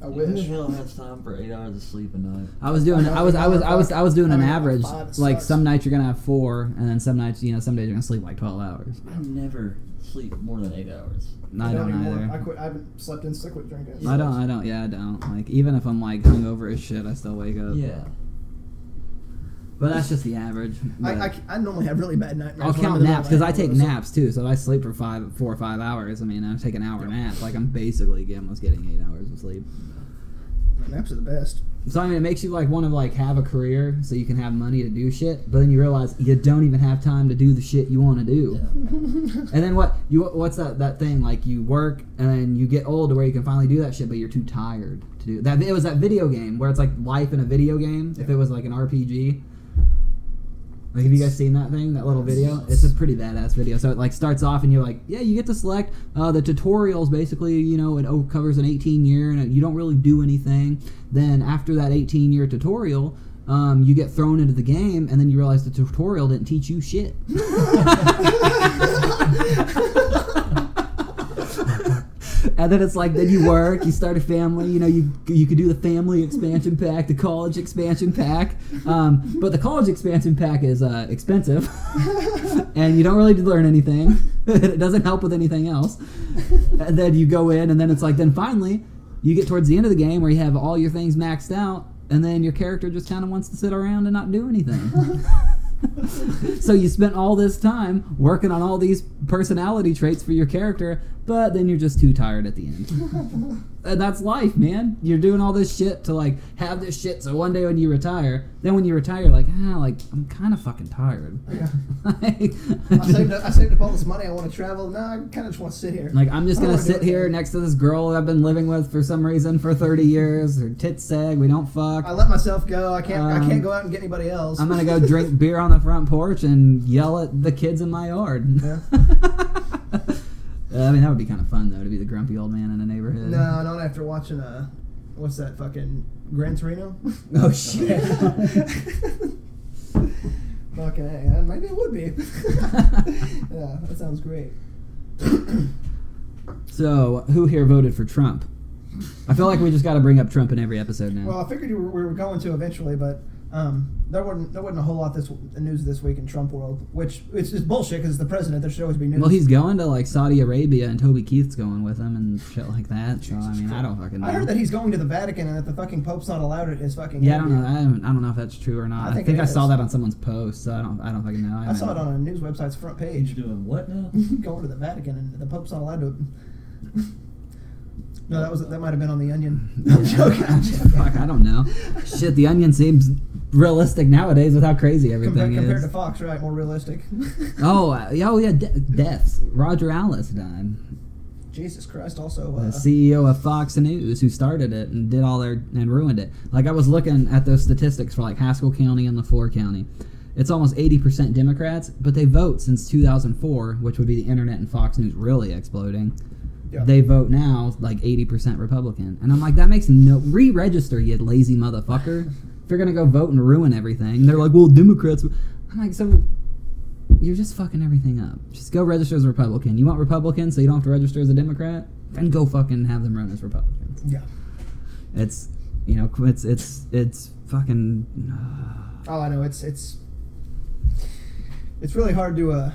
S2: I
S3: Who
S2: wish.
S3: the hell has time for eight hours of sleep a night?
S1: I was doing. I was. I was. I was. I was doing an average. Like some nights you're gonna have four, and then some nights, you know, some days you're gonna sleep like 12 hours.
S3: I never sleep more than eight hours.
S1: I don't either.
S2: I quit. I haven't slept in. I quit drinking.
S1: I don't. I don't. Yeah, I don't. Like even if I'm like hungover as shit, I still wake up.
S3: Yeah.
S1: But that's just the average.
S2: I, I, I normally have really bad nightmares.
S1: I'll count naps because I take naps too. So if I sleep for five, four or five hours. I mean, I take an hour nap. Like I'm basically almost getting eight hours of sleep.
S2: Naps are the best.
S1: So I mean, it makes you like want to like have a career so you can have money to do shit. But then you realize you don't even have time to do the shit you want to do. [laughs] And then what you what's that that thing like you work and then you get old to where you can finally do that shit, but you're too tired to do that. It was that video game where it's like life in a video game. If it was like an RPG. Like, have you guys seen that thing? That little video? It's a pretty badass video. So it like starts off, and you're like, yeah, you get to select uh, the tutorials. Basically, you know, it covers an 18 year, and you don't really do anything. Then after that 18 year tutorial, um, you get thrown into the game, and then you realize the tutorial didn't teach you shit. [laughs] [laughs] and then it's like then you work, you start a family. You know, you you could do the family expansion pack, the college expansion pack, um, but the college expansion pack is uh, expensive, [laughs] and you don't really learn anything. [laughs] it doesn't help with anything else. And then you go in, and then it's like then finally you get towards the end of the game where you have all your things maxed out, and then your character just kind of wants to sit around and not do anything. [laughs] [laughs] so you spent all this time working on all these personality traits for your character, but then you're just too tired at the end. and [laughs] that's life, man. You're doing all this shit to like have this shit. So one day when you retire, then when you retire, you're like, ah, like I'm kind of fucking tired.
S2: Yeah. [laughs]
S1: like,
S2: I saved, up, I saved up all this money. I want to travel. No, I kind of just want to sit here.
S1: Like I'm just gonna sit here next to this girl I've been living with for some reason for 30 years. Her tits sag. We don't fuck.
S2: I let myself go. I can't. I
S1: Um,
S2: can't go out and get anybody else.
S1: I'm gonna go drink beer on the front porch and yell at the kids in my yard.
S2: Yeah. [laughs]
S1: I mean, that would be kind of fun though to be the grumpy old man in a neighborhood.
S2: No, not after watching uh, what's that fucking Gran Torino?
S1: Oh shit. [laughs]
S2: Fucking A. uh, Maybe it would be. [laughs] yeah, that sounds great. [coughs]
S1: so, who here voted for Trump? I feel like we just got to bring up Trump in every episode now.
S2: Well, I figured were, we were going to eventually, but um, there wasn't there wasn't a whole lot this news this week in Trump world, which it's just bullshit because the president. There should always be news.
S1: Well, he's going to like Saudi Arabia, and Toby Keith's going with him and shit like that. So I
S2: Jesus
S1: mean, I don't fucking know.
S2: I heard that he's going to the Vatican and that the fucking Pope's not allowed at his fucking.
S1: Yeah, I don't know. I don't, I don't know if that's true or not.
S2: I
S1: I
S2: think
S1: think, I saw that on someone's post, so I don't. I don't fucking know.
S2: I saw it on a news website's front
S3: He's
S2: page.
S3: doing what now? [laughs]
S2: going to the Vatican and the Pope's not allowed to. No, that was that might have been on the Onion. [laughs] I'm joking. I'm joking.
S1: Fuck, I don't know. [laughs] Shit, the Onion seems realistic nowadays with how crazy
S2: Compared,
S1: everything
S2: compared
S1: is.
S2: to Fox, right? More realistic. [laughs]
S1: oh, uh, yeah, oh yeah, de- deaths. Roger Ailes died.
S2: Jesus Christ! Also,
S1: the
S2: uh,
S1: CEO of Fox News, who started it and did all their and ruined it. Like I was looking at those statistics for like Haskell County and Le Flore County. It's almost 80% Democrats, but they vote since 2004, which would be the internet and Fox News really exploding.
S2: yeah.
S1: They vote now like 80% Republican. And I'm like, that makes no. Re register, you lazy motherfucker. [laughs] if you're going to go vote and ruin everything, they're like, well, Democrats. I'm like, so you're just fucking everything up. Just go register as a Republican. You want Republican so you don't have to register as a Democrat? Then go fucking have them run as Republicans.
S2: yeah.
S1: It's, you know, it's, it's, it's fucking.
S2: Oh, I know. It's it's it's really hard to uh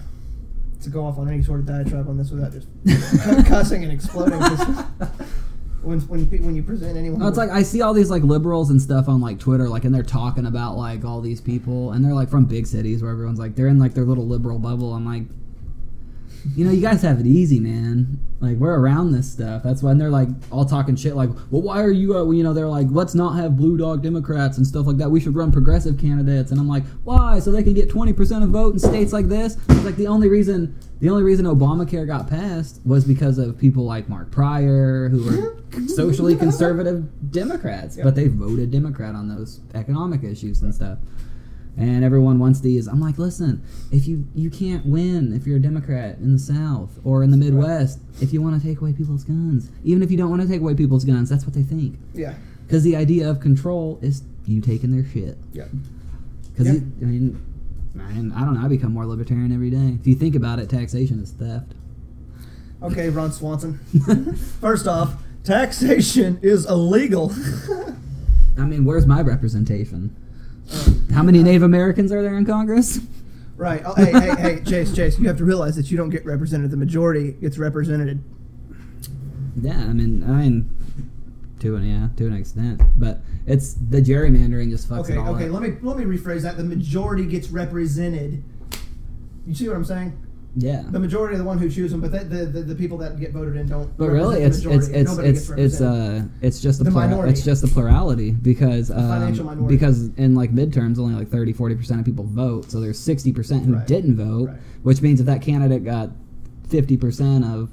S2: to go off on any sort of diatribe on this without just [laughs] cu- cussing and exploding. [laughs] when when when you present anyone,
S1: No, it's like I see all these like liberals and stuff on like Twitter, like, and they're talking about like all these people, and they're like from big cities where everyone's like they're in like their little liberal bubble. I'm like, you know, you guys have it easy, man. Like we're around this stuff. That's when they're like all talking shit, like, well, why are you? Uh, you know, they're like, let's not have blue dog Democrats and stuff like that. We should run progressive candidates, and I'm like, why? So they can get 20 percent of vote in states like this. It's like the only reason. The only reason Obamacare got passed was because of people like Mark Pryor, who were [laughs] socially conservative Democrats,
S2: Yeah.
S1: but they voted Democrat on those economic issues and stuff. And everyone wants these. I'm like, listen, if you you can't win if you're a Democrat in the South or in the Midwest, if you want to take away people's guns, even if you don't want to take away people's guns, that's what they think.
S2: yeah,
S1: Because the idea of control is you taking their shit.
S2: yeah.
S1: Because
S2: Yeah.
S1: I mean, man, I don't know. I become more libertarian every day. If you think about it, taxation is theft.
S2: Okay, Ron Swanson. [laughs] First off, taxation is illegal. [laughs]
S1: I mean, where's my representation? How many Native Americans are there in Congress?
S2: right. Oh, hey, hey, hey, Chase, Chase. You have to realize that you don't get represented. The majority gets represented.
S1: Yeah, I mean, I mean, to an yeah, to an extent, but it's the gerrymandering just fucks
S2: Okay,
S1: it all
S2: okay.
S1: up.
S2: Let me let me rephrase that. The majority gets represented. You see what I'm saying?
S1: Yeah,
S2: The majority of the one who choose them, but the, the, the, the people that get voted in don't.
S1: but really, it's it's it's it's it's uh it's just the, plura- it's just the plurality because um,
S2: financial minority.
S1: because in like midterms only like 30 40 percent of people vote, so there's sixty percent who
S2: Right.
S1: didn't vote,
S2: Right.
S1: which means if that candidate got fifty percent of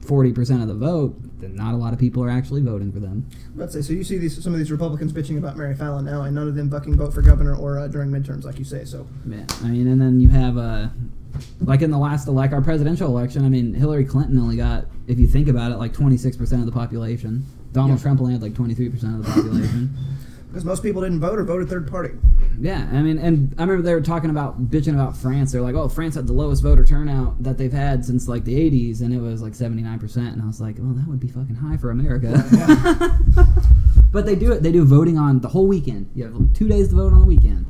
S1: forty percent of the vote, then not a lot of people are actually voting for them.
S2: Let's say so. You see these some of these Republicans bitching about Mary Fallin now, and none of them fucking vote for governor or uh, during midterms, like you say. So
S1: Yeah, I mean, and then you have uh, like in the last like our presidential election. I mean, Hillary Clinton only got, if you think about it, like twenty six percent of the population. Donald
S2: Yeah.
S1: Trump only had like twenty three percent of the population.
S2: because most people didn't vote or voted third party.
S1: yeah, I mean, and I remember they were talking about bitching about France. They're like, oh, France had the lowest voter turnout that they've had since like the eighties, and it was like seventy nine percent. And I was like, well, that would be fucking high for America. [laughs] [laughs] but they do it. They do voting on the whole weekend. You have two days to vote on the weekend.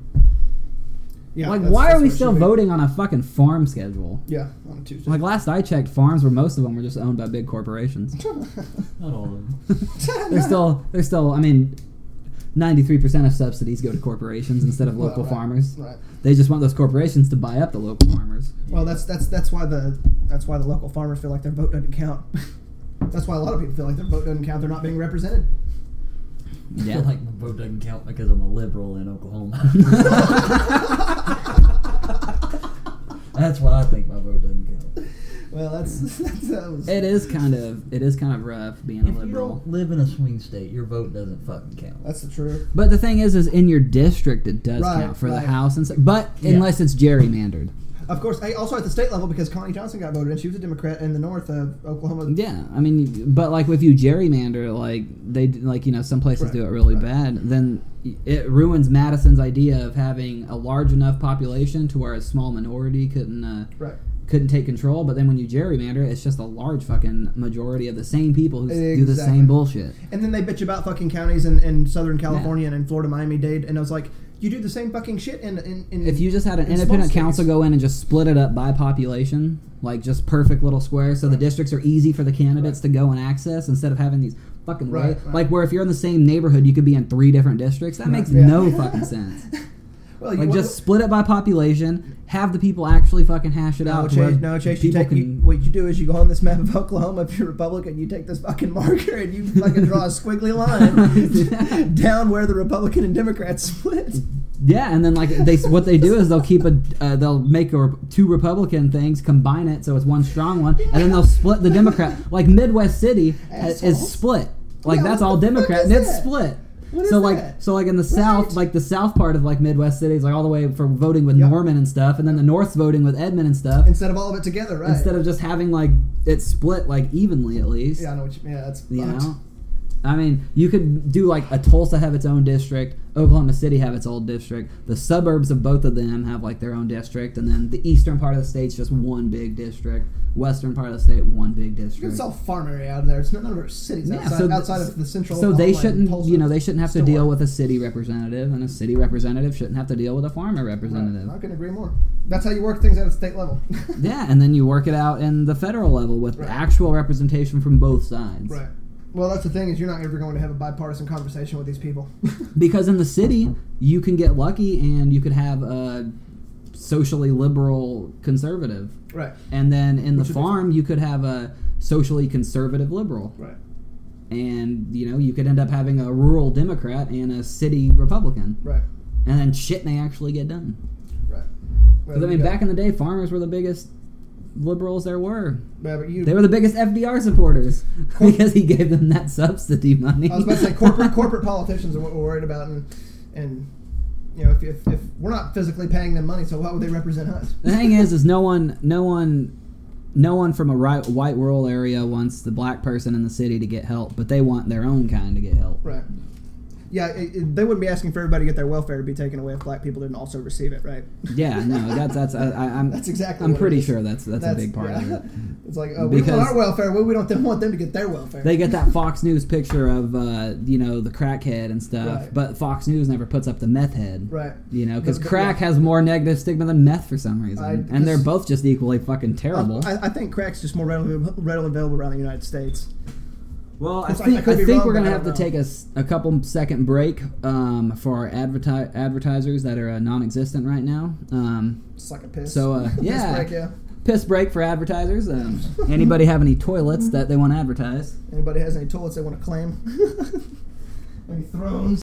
S2: Yeah.
S1: like,
S2: that's-
S1: why
S2: that's
S1: are we still voting on a fucking farm schedule?
S2: Yeah, on a Tuesday.
S1: Like last I checked, farms were most of them were just owned by big corporations. [laughs]
S3: Not all of them. [laughs]
S1: they're still, they're still. I mean, ninety-three percent of subsidies go to corporations instead of
S2: Well,
S1: local
S2: right,
S1: farmers.
S2: Right.
S1: They just want those corporations to buy up the local farmers.
S2: Well, that's that's that's why the that's why the local farmers feel like their vote doesn't count. [laughs] that's why a lot of people feel like their vote doesn't count. They're not being represented.
S3: I
S1: Yeah.
S3: like my vote doesn't count because I'm a liberal in Oklahoma. [laughs] That's why I think my vote doesn't count.
S2: Well, that's, [laughs] that's that was,
S1: It is kind of it is kind of rough being a
S3: If you
S1: liberal.
S3: don't live in a swing state, your vote doesn't fucking count.
S2: that's the truth.
S1: But the thing is, is in your district it does
S2: Right,
S1: count for the house and stuff. But
S2: Yeah.
S1: unless it's gerrymandered.
S2: Of course, hey, also at the state level because Connie Johnson got voted and She was a Democrat in the north of Oklahoma.
S1: Yeah, I mean, but like if you gerrymander, like they like you know some places
S2: Right,
S1: do it really
S2: right.
S1: bad, then it ruins Madison's idea of having a large enough population to where a small minority couldn't uh,
S2: Right.
S1: couldn't take control. But then when you gerrymander, it's just a large fucking majority of the same people who s do the same bullshit.
S2: And then they bitch about fucking counties in, in Southern California and in Florida, Miami Dade, and I was like, you do the same fucking shit in in, in
S1: If you just had an
S2: in
S1: independent council go in and just split it up by population, like just perfect little squares, so the districts are easy for the candidates
S2: Right.
S1: to go and access instead of having these fucking
S2: Right,
S1: way,
S2: right.
S1: like where if you're in the same neighborhood, you could be in three different districts. That
S2: Right,
S1: makes
S2: yeah.
S1: no fucking sense. [laughs]
S2: well, you
S1: Like just split it by population, have the people actually fucking hash it
S2: No,
S1: out.
S2: Chase, no, Chase, you take, you, what you do is you go on this map of Oklahoma, if you're Republican, you take this fucking marker and you fucking draw a [laughs] squiggly line [laughs] down where the Republican and Democrats split.
S1: Yeah, and then like they what they do is they'll keep a uh, they'll make a, two Republican things, combine it so it's one strong one, and then they'll split the Democrat. Like Midwest City ha- is split. Like
S2: Yeah,
S1: that's all Democrat, and it's
S2: that?
S1: split.
S2: What
S1: so like
S2: that?
S1: so like in the south, like the south part of like Midwest cities, like all the way for voting with
S2: Yep.
S1: Norman and stuff, and then the North's voting with Edmond and stuff.
S2: Instead of all of it together, right?
S1: Instead of just having like it split like evenly at least.
S2: yeah, I know what you. Yeah, that's
S1: You know? I mean, you could do like a Tulsa have its own district, Oklahoma City have its own district. The suburbs of both of them have like their own district, and then the eastern part of the state's just one big district. Western part of the state, one big district.
S2: It's all farm area out of there. It's none of our cities
S1: Yeah,
S2: outside,
S1: so
S2: outside of the central.
S1: So they shouldn't, you know, they shouldn't have to deal
S2: work.
S1: with a city representative, and a city representative shouldn't have to deal with a farmer representative.
S2: Right. I can agree more. That's how you work things at a state level. [laughs]
S1: Yeah, and then you work it out in the federal level with
S2: Right.
S1: actual representation from both sides.
S2: Right. Well, that's the thing is you're not ever going to have a bipartisan conversation with these people. [laughs]
S1: Because in the city, you can get lucky and you could have a socially liberal conservative.
S2: right.
S1: And then in
S2: Which
S1: the farm, you could have a socially conservative liberal.
S2: Right.
S1: And, you know, you could end up having a rural Democrat and a city Republican.
S2: Right.
S1: And then shit may actually get done.
S2: Right. Well,
S1: I mean, back in the day, farmers were the biggest liberals there were.
S2: You,
S1: They were the biggest FDR supporters [laughs] because he gave them that subsidy money.
S2: I was about to say corporate [laughs] corporate politicians are what we're worried about, and and you know if, if, if we're not physically paying them money, so why would they represent us?
S1: The thing is, is no one, no one, no one from a right, white rural area wants the black person in the city to get help, but they want their own kind to get help.
S2: Right. Yeah, it, it, they wouldn't be asking for everybody to get their welfare to be taken away if black people didn't also receive it, right?
S1: Yeah, no, that's that's I, I'm [laughs]
S2: That's exactly
S1: I'm pretty sure that's that's, a big part
S2: yeah.
S1: of it. [laughs]
S2: It's like oh, we want our welfare, well, we don't want them to get their welfare.
S1: They get that Fox News picture of uh, you know the crackhead and stuff,
S2: Right.
S1: but Fox News never puts up the meth head.
S2: right.
S1: You know, because crack
S2: yeah.
S1: has more negative stigma than meth for some reason,
S2: I-
S1: and they're both just equally fucking terrible.
S2: I, I think crack's just more readily, readily available around the United States.
S1: Well, I think
S2: I
S1: I, think
S2: wrong,
S1: we're gonna have to
S2: don't know.
S1: take a, s- a couple second break um, for our adverti- advertisers that are uh, non-existent right now. Um,
S2: It's like a piss.
S1: So, uh, [laughs]
S2: Piss
S1: yeah.
S2: break, yeah.
S1: piss break for advertisers. Um, anybody have any toilets that they want to advertise?
S2: Anybody has any toilets they want to claim? [laughs] any thrones?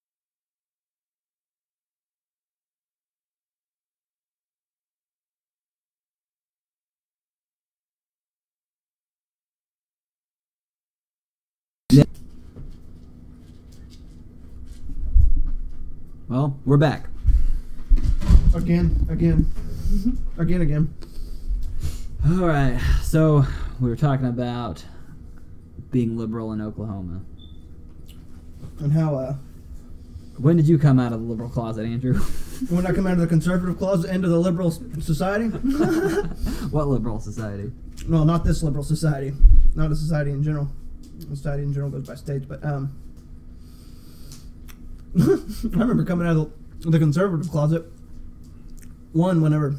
S1: Well, we're back.
S2: Again, again, again, again.
S1: All right. So we were talking about being liberal in Oklahoma.
S2: And how uh,
S1: When did you come out of the liberal closet, Andrew? [laughs]
S2: when I come out of the conservative closet into the liberal society? [laughs]
S1: what liberal society?
S2: no, not this liberal society. Not a society in general. Society in general goes by states, but um, [laughs] I remember coming out of the, the conservative closet. One, whenever,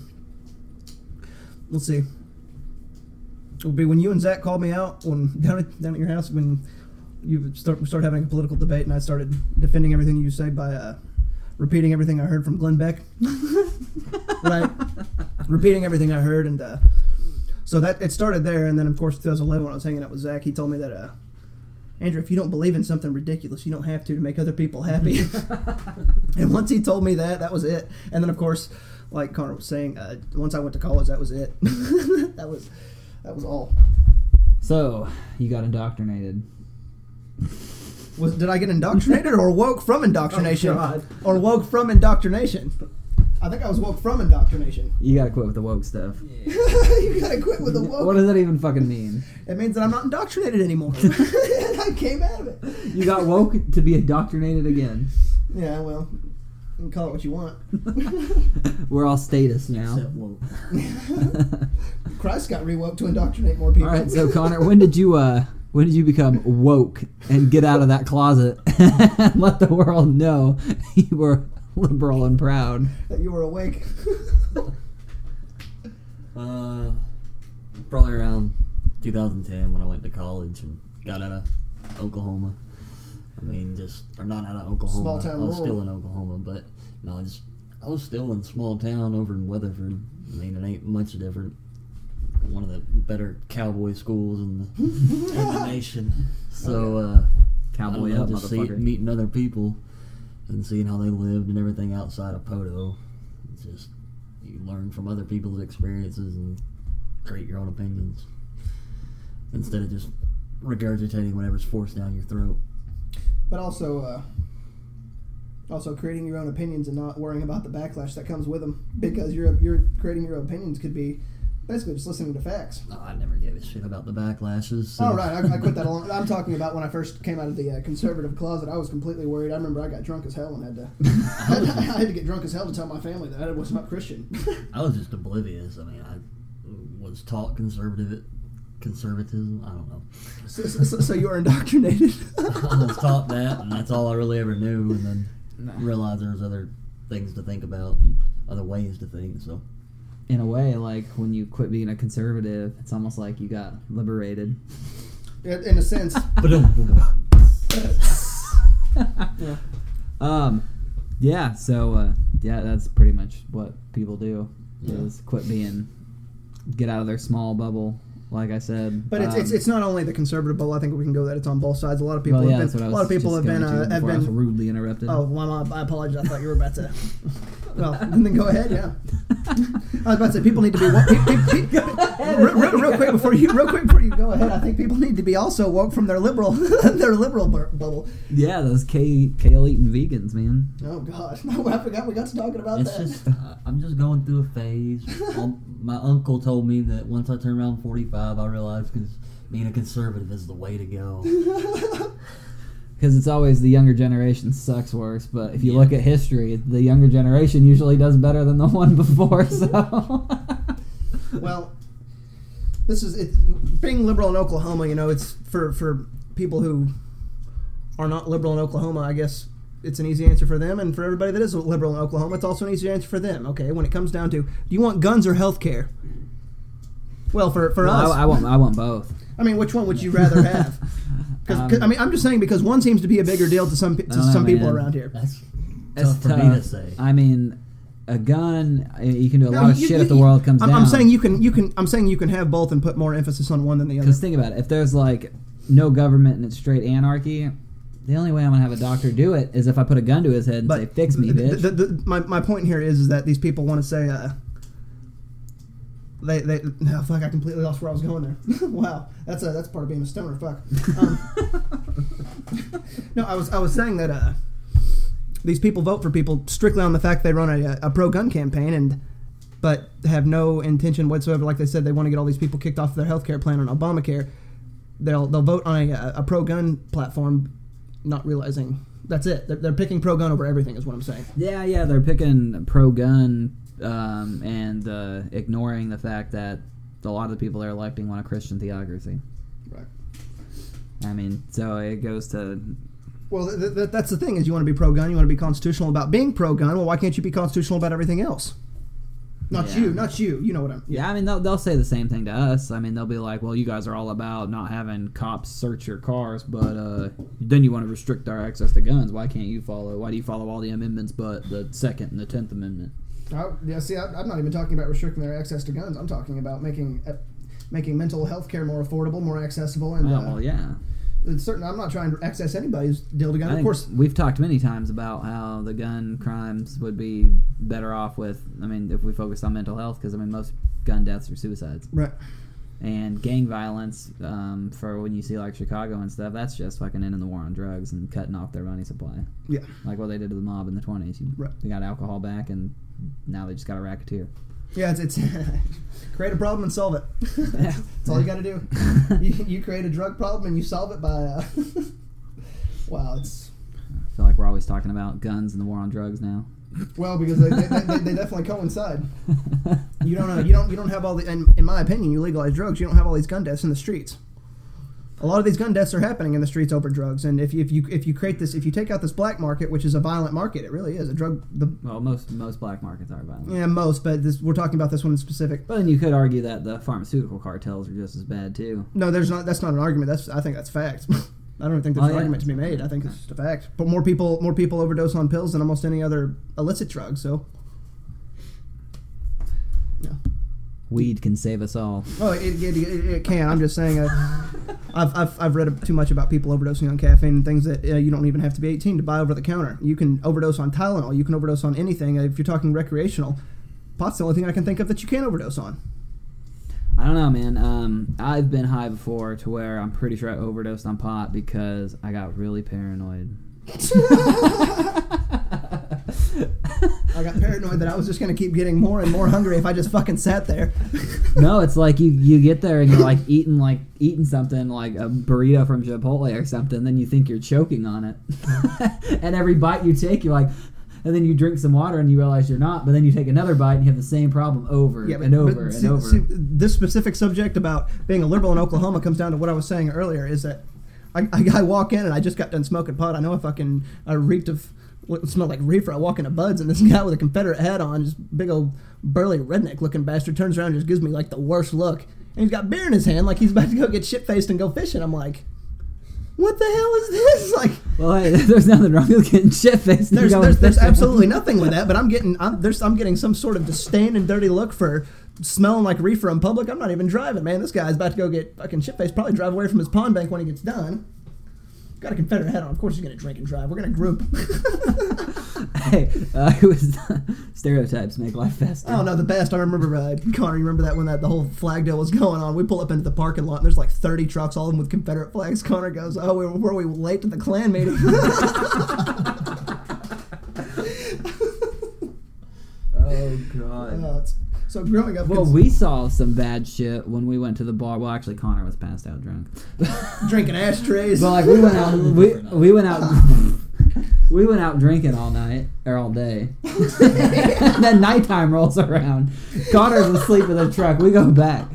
S2: let's see, it would be when you and Zach called me out when [laughs] down at, down at your house when you start start having a political debate, and I started defending everything you say by uh, repeating everything I heard from Glenn Beck. [laughs] right, repeating everything I heard, and uh, so that it started there. And then, of course, 2011, when I was hanging out with Zach, he told me that, uh, Andrew, if you don't believe in something ridiculous, you don't have to to make other people happy. [laughs] and once he told me that, that was it. And then, of course, like Connor was saying, uh, once I went to college, that was it. [laughs] that was that was all.
S1: So you got indoctrinated.
S2: Was did I get indoctrinated or woke from [laughs] indoctrination?
S3: Oh, God.
S2: or woke from indoctrination? I think I was woke from indoctrination.
S1: You gotta quit with the woke stuff. [laughs]
S2: you gotta quit with the woke.
S1: What does that even fucking mean?
S2: it means that I'm not indoctrinated anymore. [laughs] [laughs] I came out of it.
S1: You got woke to be indoctrinated again.
S2: Yeah, well, you can call it what you want.
S1: We're all status now.
S3: Except woke.
S2: Christ got rewoke to indoctrinate more people.
S1: All right, so Connor, when did you uh when did you become woke and get out of that closet and let the world know you were [laughs] liberal and proud?
S2: that you were awake. [laughs]
S3: Uh, probably around 2010 when I went to college and got out of Oklahoma. I mean, just or not out of Oklahoma.
S2: Small town
S3: I was
S2: rural.
S3: still in Oklahoma, but no, I just I was still in small town over in Weatherford. I mean, it ain't much different. One of the better cowboy schools in the, [laughs] in the nation. So, uh,
S1: Cowboy
S3: I don't know,
S1: up,
S3: just see,
S1: motherfucker.
S3: meeting other people and seeing how they lived and everything outside of Poto. It's just you learn from other people's experiences and create your own opinions instead of just regurgitating whatever's forced down your throat.
S2: but also uh, also creating your own opinions and not worrying about the backlash that comes with them because you're you're creating your opinions could be basically just listening to facts.
S3: No, I never gave a shit about the backlashes. So.
S2: Oh right, I, I quit that a long. I'm talking about when I first came out of the uh, conservative closet. I was completely worried. I remember I got drunk as hell and had to. [laughs] I had to get drunk as hell to tell my family that I was not Christian. [laughs]
S3: I was just oblivious. I mean, I was taught conservative conservatism. I don't know.
S2: so, so, so you were indoctrinated. [laughs]
S3: I was taught that, and that's all I really ever knew. And then realized there was other things to think about, and other ways to think. So
S1: In a way, like when you quit being a conservative, it's almost like you got liberated.
S2: In in a sense, [laughs]
S3: um,
S2: yeah.
S1: Um, yeah. So uh, yeah, that's pretty much what people do
S2: Yeah.
S1: is quit being, get out of their small bubble. Like I said,
S2: But it's, it's
S1: Um,
S2: it's not only the conservative bubble. I think we can go that it's on both sides. A lot of people
S1: well, yeah,
S2: have
S1: that's what I
S2: been. A lot of people have been uh, have
S1: before I was
S2: been.
S1: rudely interrupted.
S2: Oh, well, I apologize. I thought you were about to. [laughs] Well, [laughs] then go ahead. Yeah, I was about to say people need to be. wo- pe- pe- pe- [laughs] real, real, real quick before you, real quick before you go ahead. I think people need to be also woke from their liberal, [laughs] their liberal bur- bubble.
S1: yeah, those K kale eating vegans, man.
S2: Oh God, I forgot we got to talking about
S3: it's
S2: that.
S3: just uh, I'm just going through a phase. Um, My uncle told me that once I turn around 45, I realized because being a conservative is the way to go.
S1: Because it's always the younger generation sucks worse. But if you
S3: Yeah.
S1: look at history, the younger generation usually does better than the [laughs] one before. So [laughs]
S2: Well, this is it, being liberal in Oklahoma. You know, it's for for people who are not liberal in Oklahoma. I guess it's an easy answer for them, and for everybody that is liberal in Oklahoma, it's also an easy answer for them. Okay, when it comes down to, do you want guns or health care? Well, for for
S1: Well,
S2: us,
S1: I, I want I want both.
S2: I mean, which one would you rather [laughs] have? Because
S1: Um,
S2: I mean, I'm just saying because one seems to be a bigger deal to some to
S1: I don't know,
S2: some people around here.
S3: That's
S1: It's
S3: tough for me to say.
S1: I mean, a gun. uh, You can do a
S2: No,
S1: lot of
S2: you-
S1: shit
S2: you-
S1: if the world comes
S2: I'm,
S1: down.
S2: I'm saying you can you can I'm saying you can have both and put more emphasis on one than the other.
S1: Because think about it. If there's like no government and it's straight anarchy, the only way I'm gonna have a doctor do it is if I put a gun to his head and say, "Fix me,
S2: the-
S1: bitch."
S2: the- the- my, my point here is, is that these people want to say, uh, they they no [laughs] fuck, I completely lost where I was going there. [laughs] wow, that's a that's part of being a stoner. Fuck. Um, [laughs] no, I was I was saying that uh, these people vote for people strictly on the fact they run a, a pro gun campaign and. But have no intention whatsoever. Like they said, they want to get all these people kicked off their health care plan on Obamacare. They'll they'll vote on a, a pro gun platform, not realizing that's it. They're, they're picking pro gun over everything. Is what I'm saying.
S1: yeah, yeah, they're picking pro gun um, and uh, ignoring the fact that a lot of the people they're electing want a Christian theocracy.
S2: Right.
S1: I mean, so it goes to
S2: Well, th- th- that's the thing is you want to be pro gun, you want to be constitutional about being pro gun. Well, why can't you be constitutional about everything else? Not
S1: Yeah.
S2: you, not you. You know what I'm.
S1: Yeah, I mean they'll they'll say the same thing to us. I mean they'll be like, "Well, you guys are all about not having cops search your cars, but uh, then you want to restrict our access to guns. Why can't you follow? Why do you follow all the amendments but the Second and the Tenth Amendment?"
S2: I, yeah, see, I, I'm not even talking about restricting their access to guns. I'm talking about making uh, making mental health care more affordable, more accessible, and
S1: Oh,
S2: uh,
S1: well, yeah.
S2: it's certain. I'm not trying to access anybody's deal to gun. Of course,
S1: we've talked many times about how the gun crimes would be better off with. I mean, if we focused on mental health, because I mean most gun deaths are suicides.
S2: right.
S1: and gang violence um, for when you see like Chicago and stuff. That's just fucking ending the war on drugs and cutting off their money supply,
S2: Yeah,
S1: like what they did to the mob in the twenties.
S2: Right.
S1: They got alcohol back, and now they just got a racketeer.
S2: yeah. It's, it's [laughs] create a problem and solve it. [laughs] That's all you got to do. [laughs] You, you create a drug problem and you solve it by. Uh, wow, it's
S1: I feel like we're always talking about guns and the war on drugs now.
S2: well because they, they, they, they definitely coincide. You don't know. You don't. You don't have all the. In, in my opinion, you legalize drugs. You don't have all these gun deaths in the streets. A lot of these gun deaths are happening in the streets over drugs, and if you, if you if you create this, if you take out this black market, which is a violent market, it really is a drug. The
S1: well, most most black markets are violent.
S2: yeah, most, but this, we're talking about this one in specific.
S1: But then you could argue that the pharmaceutical cartels are just as bad too.
S2: No, there's not. That's not an argument. That's I think that's fact. [laughs] I don't think there's
S1: Oh,
S2: an
S1: yeah.
S2: argument to be made. I think it's just a fact. But more people, more people overdose on pills than almost any other illicit drug. So, yeah.
S1: Weed can save us all.
S2: Oh, it, it, it, it can. I'm just saying. Uh, [laughs] I've, I've, I've read too much about people overdosing on caffeine and things that uh, you don't even have to be 18 to buy over the counter. You can overdose on Tylenol. You can overdose on anything. Uh, If you're talking recreational, pot's the only thing I can think of that you can overdose on.
S1: I don't know, man. Um, I've been high before to where I'm pretty sure I overdosed on pot because I got really paranoid. [laughs] [laughs] [laughs]
S2: I got paranoid that I was just going to keep getting more and more hungry if I just fucking sat there. [laughs]
S1: no, it's like you you get there and you're like eating like eating something like a burrito from Chipotle or something, then you think you're choking on it, [laughs] and every bite you take, you're like, and then you drink some water and you realize you're not, but then you take another bite and you have the same problem over
S2: Yeah, but-
S1: and over and
S2: see-
S1: over.
S2: see, this specific subject about being a liberal in Oklahoma comes down to what I was saying earlier. Is that I, I, I walk in and I just got done smoking pot. I know I fucking uh, I reeked of smelled like reefer. I walk into Buds and this [laughs] guy with a Confederate hat on, just big old burly redneck looking bastard, turns around and just gives me like the worst look. And he's got beer in his hand, like he's about to go get shit faced and go fishing. I'm like, what the hell is this? [laughs] Like,
S1: well, hey, [laughs] there's nothing wrong with getting shit faced.
S2: there's, there's, there's absolutely nothing with that, but I'm getting I'm, there's I'm getting some sort of disdain and dirty look for smelling like reefer in public. I'm not even driving, man. This guy's about to go get fucking shit faced. Probably drive away from his pond bank when he gets done. Got a Confederate hat on. Of course he's gonna drink and drive. We're gonna group. [laughs]
S1: hey, uh, it was stereotypes make life faster.
S2: oh no, the best. I remember uh, Connor. You remember that when that the whole flag deal was going on? We pull up into the parking lot and there's like 30 trucks, all of them with Confederate flags. Connor goes, "Oh, were, were we late to the Klan meeting?" [laughs] [laughs]
S1: Oh god.
S2: Uh, it's- so growing up,
S1: Well,
S2: it's
S1: we saw some bad shit when we went to the bar. Well, actually, Connor was passed out drunk. [laughs]
S2: drinking ashtrays.
S1: But like we went out, we we went out, [laughs] we went out drinking all night or all day. [laughs] and then nighttime rolls around. Connor's asleep in the truck. We go back,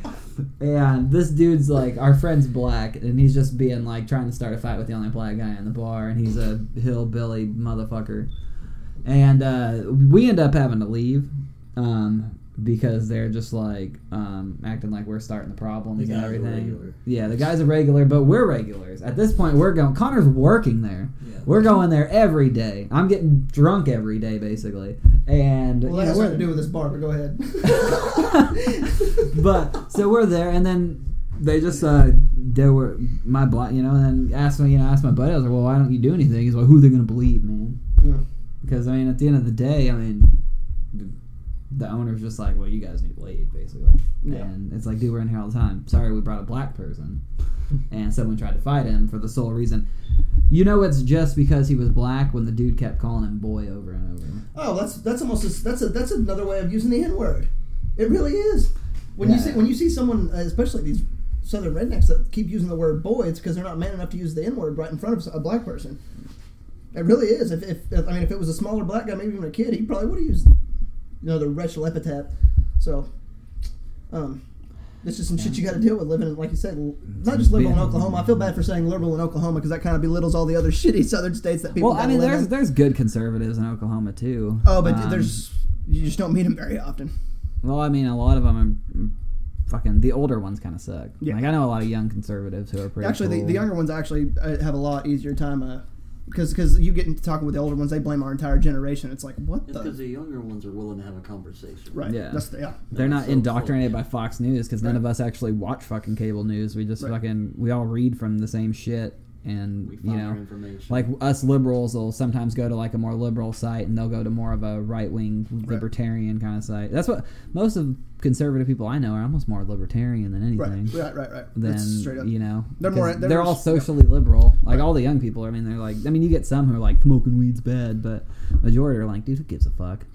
S1: and this dude's like our friend's black, and he's just being like trying to start a fight with the only black guy in the bar, and he's a hillbilly motherfucker. And uh, we end up having to leave. Um, because they're just like um, acting like we're starting the problems
S3: The
S1: and everything.
S3: regular.
S1: Yeah, the guy's a regular, but we're regulars. At this point, we're going. Connor's working there.
S3: Yeah.
S1: We're going there every day. I'm getting drunk every day, basically. And
S2: well,
S1: you
S2: that
S1: know,
S2: has
S1: we're-
S2: nothing to do with this bar. But go ahead. [laughs]
S1: but so we're there, and then they just uh, they were my black, you know, and then asked me, you know, asked my buddy. I was like, well, why don't you do anything? He's like, who are they gonna believe, man?
S2: Yeah.
S1: Because I mean, at the end of the day, I mean, the owner's just like, well, you guys need to leave, basically.
S2: Yeah.
S1: And it's like, dude, we're in here all the time. Sorry, we brought a black person, [laughs] and someone tried to fight him for the sole reason. You know, it's just because he was black when the dude kept calling him boy over and over.
S2: Oh, that's that's almost a, that's a, that's another way of using the N word. It really is. When you see when you see someone, uh, especially these southern rednecks that keep using the word boy, it's because they're not man enough to use the N word right in front of a black person. It really is. If, if, if I mean, if it was a smaller black guy, maybe even a kid, he probably would have used, you know, the racial epithet. So, um, this is some shit you got to deal with living in, like you said, not just liberal in Oklahoma. I feel bad for saying liberal in Oklahoma because that kind of belittles all the other [laughs] shitty southern states that people.
S1: Well, I mean, there's
S2: in.
S1: there's good conservatives in Oklahoma too.
S2: Oh, but
S1: Um,
S2: there's you just don't meet them very often.
S1: Well, I mean, a lot of them are fucking. The older ones kind of suck.
S2: Yeah.
S1: Like I know a lot of young conservatives who are pretty.
S2: Actually, the,
S1: cool.
S2: the younger ones actually uh, have a lot easier time. Uh, because because you get into talking with the older ones, they blame our entire generation. It's like what
S3: It's
S2: the
S3: because the younger ones are willing to have a conversation.
S2: right?
S1: Yeah.
S2: That's the, yeah.
S1: They're not
S3: So
S1: indoctrinated
S3: full.
S1: by Fox News because none
S2: Right.
S1: of us actually watch fucking cable news. We just
S2: Right.
S1: fucking we all read from the same shit, and
S3: We
S1: you know,
S3: information.
S1: like us liberals will sometimes go to like a more liberal site, and they'll go to more of a right wing libertarian kind of site. That's what most of conservative people I know are almost more libertarian than anything.
S2: Right, right, right, right.
S1: Than
S2: straight up.
S1: you know,
S2: They're more- they're
S1: they're
S2: more-
S1: all
S2: yeah.
S1: socially liberal. Like
S2: Right.
S1: all the young people. I mean, they're like. I mean, you get some who are like smoking weed's bad, but majority are like, dude, who gives a fuck?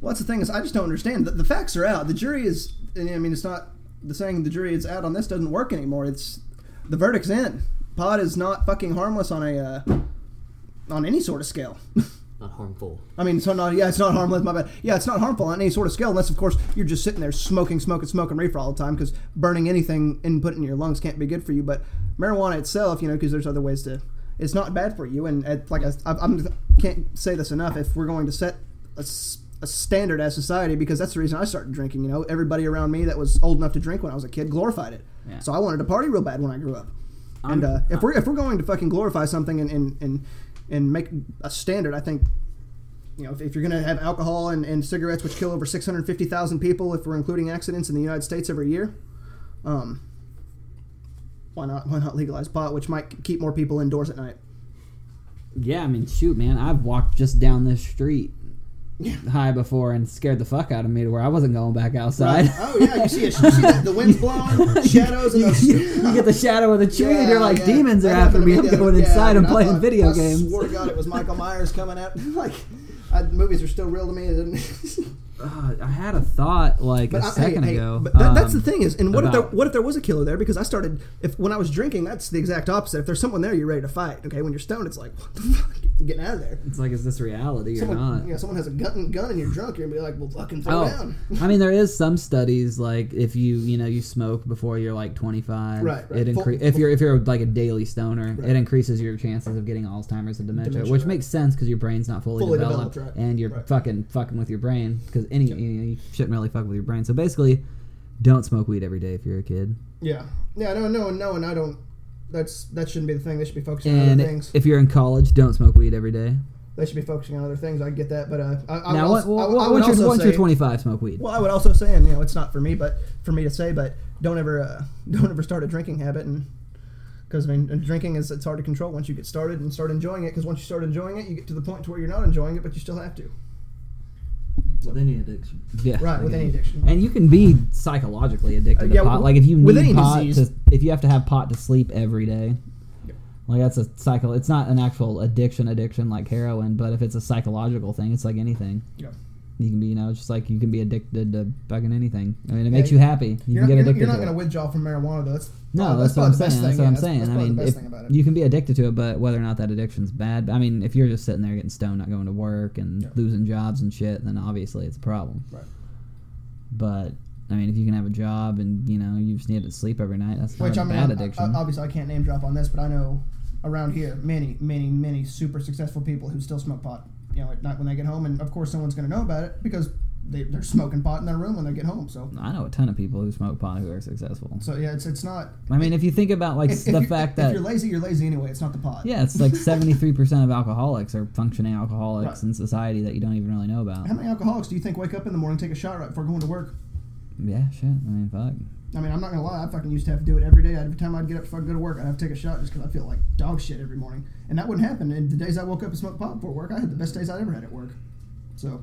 S2: Well, that's the thing is, I just don't understand. The, the facts are out. The jury is. I mean, it's not the saying the jury is out on this doesn't work anymore. It's the verdict's in. Pot is not fucking harmless on a uh, on any sort of scale. [laughs]
S3: not harmful.
S2: I mean, so not yeah, it's not harmless. My bad. Yeah, it's not harmful on any sort of scale, unless of course you're just sitting there smoking, smoking, smoking reefer all the time. Because burning anything and putting in your lungs can't be good for you. But marijuana itself, you know, because there's other ways to. It's not bad for you, and it, like I, I I'm, can't say this enough. If we're going to set a standard as society, because that's the reason I started drinking. You know, everybody around me that was old enough to drink when I was a kid glorified it.
S1: Yeah.
S2: So I wanted to party real bad when I grew up. And uh, if we're if we're going to fucking glorify something and and, and and make a standard, I think you know, if, if you're going to have alcohol and, and cigarettes, which kill over 650,000 people, if we're including accidents in the United States every year, um, why not? Why not legalize pot, which might keep more people indoors at night?
S1: Yeah, I mean, shoot, man, I've walked just down this street [laughs] high before and scared the fuck out of me to where I wasn't going back outside.
S2: Oh yeah, you see, it, you see the, the wind's blowing, [laughs] shadows, and
S1: you,
S2: those.
S1: you- you get the shadow of the tree, and you're like,
S2: yeah.
S1: demons are after me. I'm going
S2: yeah,
S1: inside.
S2: And
S1: playing
S2: thought-
S1: video
S2: I
S1: games.
S2: Swear to God, it was Michael Myers coming out. [laughs] like, I, movies are still real to me.
S1: Uh, I had a thought like
S2: But
S1: a
S2: I-
S1: second ago.
S2: but that, that's the
S1: um,
S2: thing is, and what if there what if there was a killer there? Because I started if when I was drinking, that's the exact opposite. If there's someone there, you're ready to fight. Okay, when you're stoned, it's like what the [laughs] fuck, I'm getting out of there.
S1: It's like, is this reality or
S2: Someone,
S1: not?
S2: you know, someone has a gun, gun and you're drunk, you're gonna be like, well, fucking throw
S1: Oh,
S2: down. [laughs]
S1: I mean, there is some studies like if you you know you smoke before you're like 25,
S2: Right, right.
S1: it
S2: Full-
S1: incre- if you're if you're like a daily stoner,
S2: Right.
S1: it increases your chances of getting Alzheimer's and dementia,
S2: Dementia,
S1: which
S2: right.
S1: makes sense because your brain's not fully,
S2: Fully
S1: developed,
S2: developed, right.
S1: and you're fucking fucking with your brain because any
S2: Yep.
S1: you, know, you shouldn't really fuck with your brain. So basically, don't smoke weed every day if you're a kid,
S2: Yeah, yeah, no, no, no, and I don't. That's that shouldn't be the thing. They should be focusing on other things.
S1: if you're in college, don't smoke weed every day.
S2: They should be focusing on other things. I get that, but uh, I, I
S1: now,
S2: would
S1: what,
S2: also,
S1: what,
S2: I I would
S1: once, you're,
S2: also
S1: once
S2: say,
S1: you're 25, smoke weed.
S2: Well, I would also say, and you know, it's not for me, but for me to say, but don't ever, uh, [laughs] don't ever start a drinking habit, and because I mean, and drinking is it's hard to control once you get started and start enjoying it. Because once you start enjoying it, you get to the point to where you're not enjoying it, but you still have to.
S3: With any addiction.
S1: Yeah,
S2: Right, with any addiction.
S1: And you can be psychologically addicted
S2: Uh,
S1: to pot. Like if you need pot
S2: disease.
S1: to, if you have to have pot to sleep every day.
S2: Yep.
S1: Like that's a cycle. It's not an actual addiction, addiction like heroin, but if it's a psychological thing, it's like anything.
S2: Yeah.
S1: You can be, you know, it's just like you can be addicted to fucking anything. I mean, it
S2: Yeah,
S1: makes you happy. You can
S2: not,
S1: get addicted
S2: you're not going to withdraw from marijuana, though. That's
S1: No,
S2: probably-
S1: that's, what I'm
S2: the
S1: saying.
S2: best
S1: That's
S2: thing,
S1: what I'm saying.
S2: That's
S1: I mean, if
S2: thing about it.
S1: you can be addicted to it, but whether or not that addiction's bad, I mean, if you're just sitting there getting stoned, not going to work, and
S2: Yeah.
S1: losing jobs and shit, then obviously it's a problem.
S2: Right.
S1: But I mean, if you can have a job and you know you just need to sleep every night, that's not
S2: Which
S1: a
S2: I mean,
S1: bad
S2: I-
S1: addiction.
S2: I- obviously, I can't name drop on this, but I know around here many, many, many super successful people who still smoke pot. You know, at night when they get home, and of course, someone's going to know about it because they, they're smoking pot in their room when they get home. So,
S1: I know a ton of people who smoke pot who are successful.
S2: so yeah, it's it's not.
S1: I mean, if you think about like
S2: If,
S1: the
S2: if you're, if you're lazy, you're lazy anyway. It's not the pot.
S1: yeah, it's like [laughs] seventy three percent of alcoholics are functioning alcoholics
S2: Right.
S1: in society that you don't even really know about.
S2: How many alcoholics do you think wake up in the morning, take a shot right before going to work?
S1: Yeah, shit. I mean, fuck.
S2: I mean, I'm not gonna lie. I fucking used to have to do it every day. Every time I'd get up, fucking go to work, I'd have to take a shot just because I feel like dog shit every morning. And that wouldn't happen. And the days I woke up and smoked pot before work, I had the best days I ever had at work. So,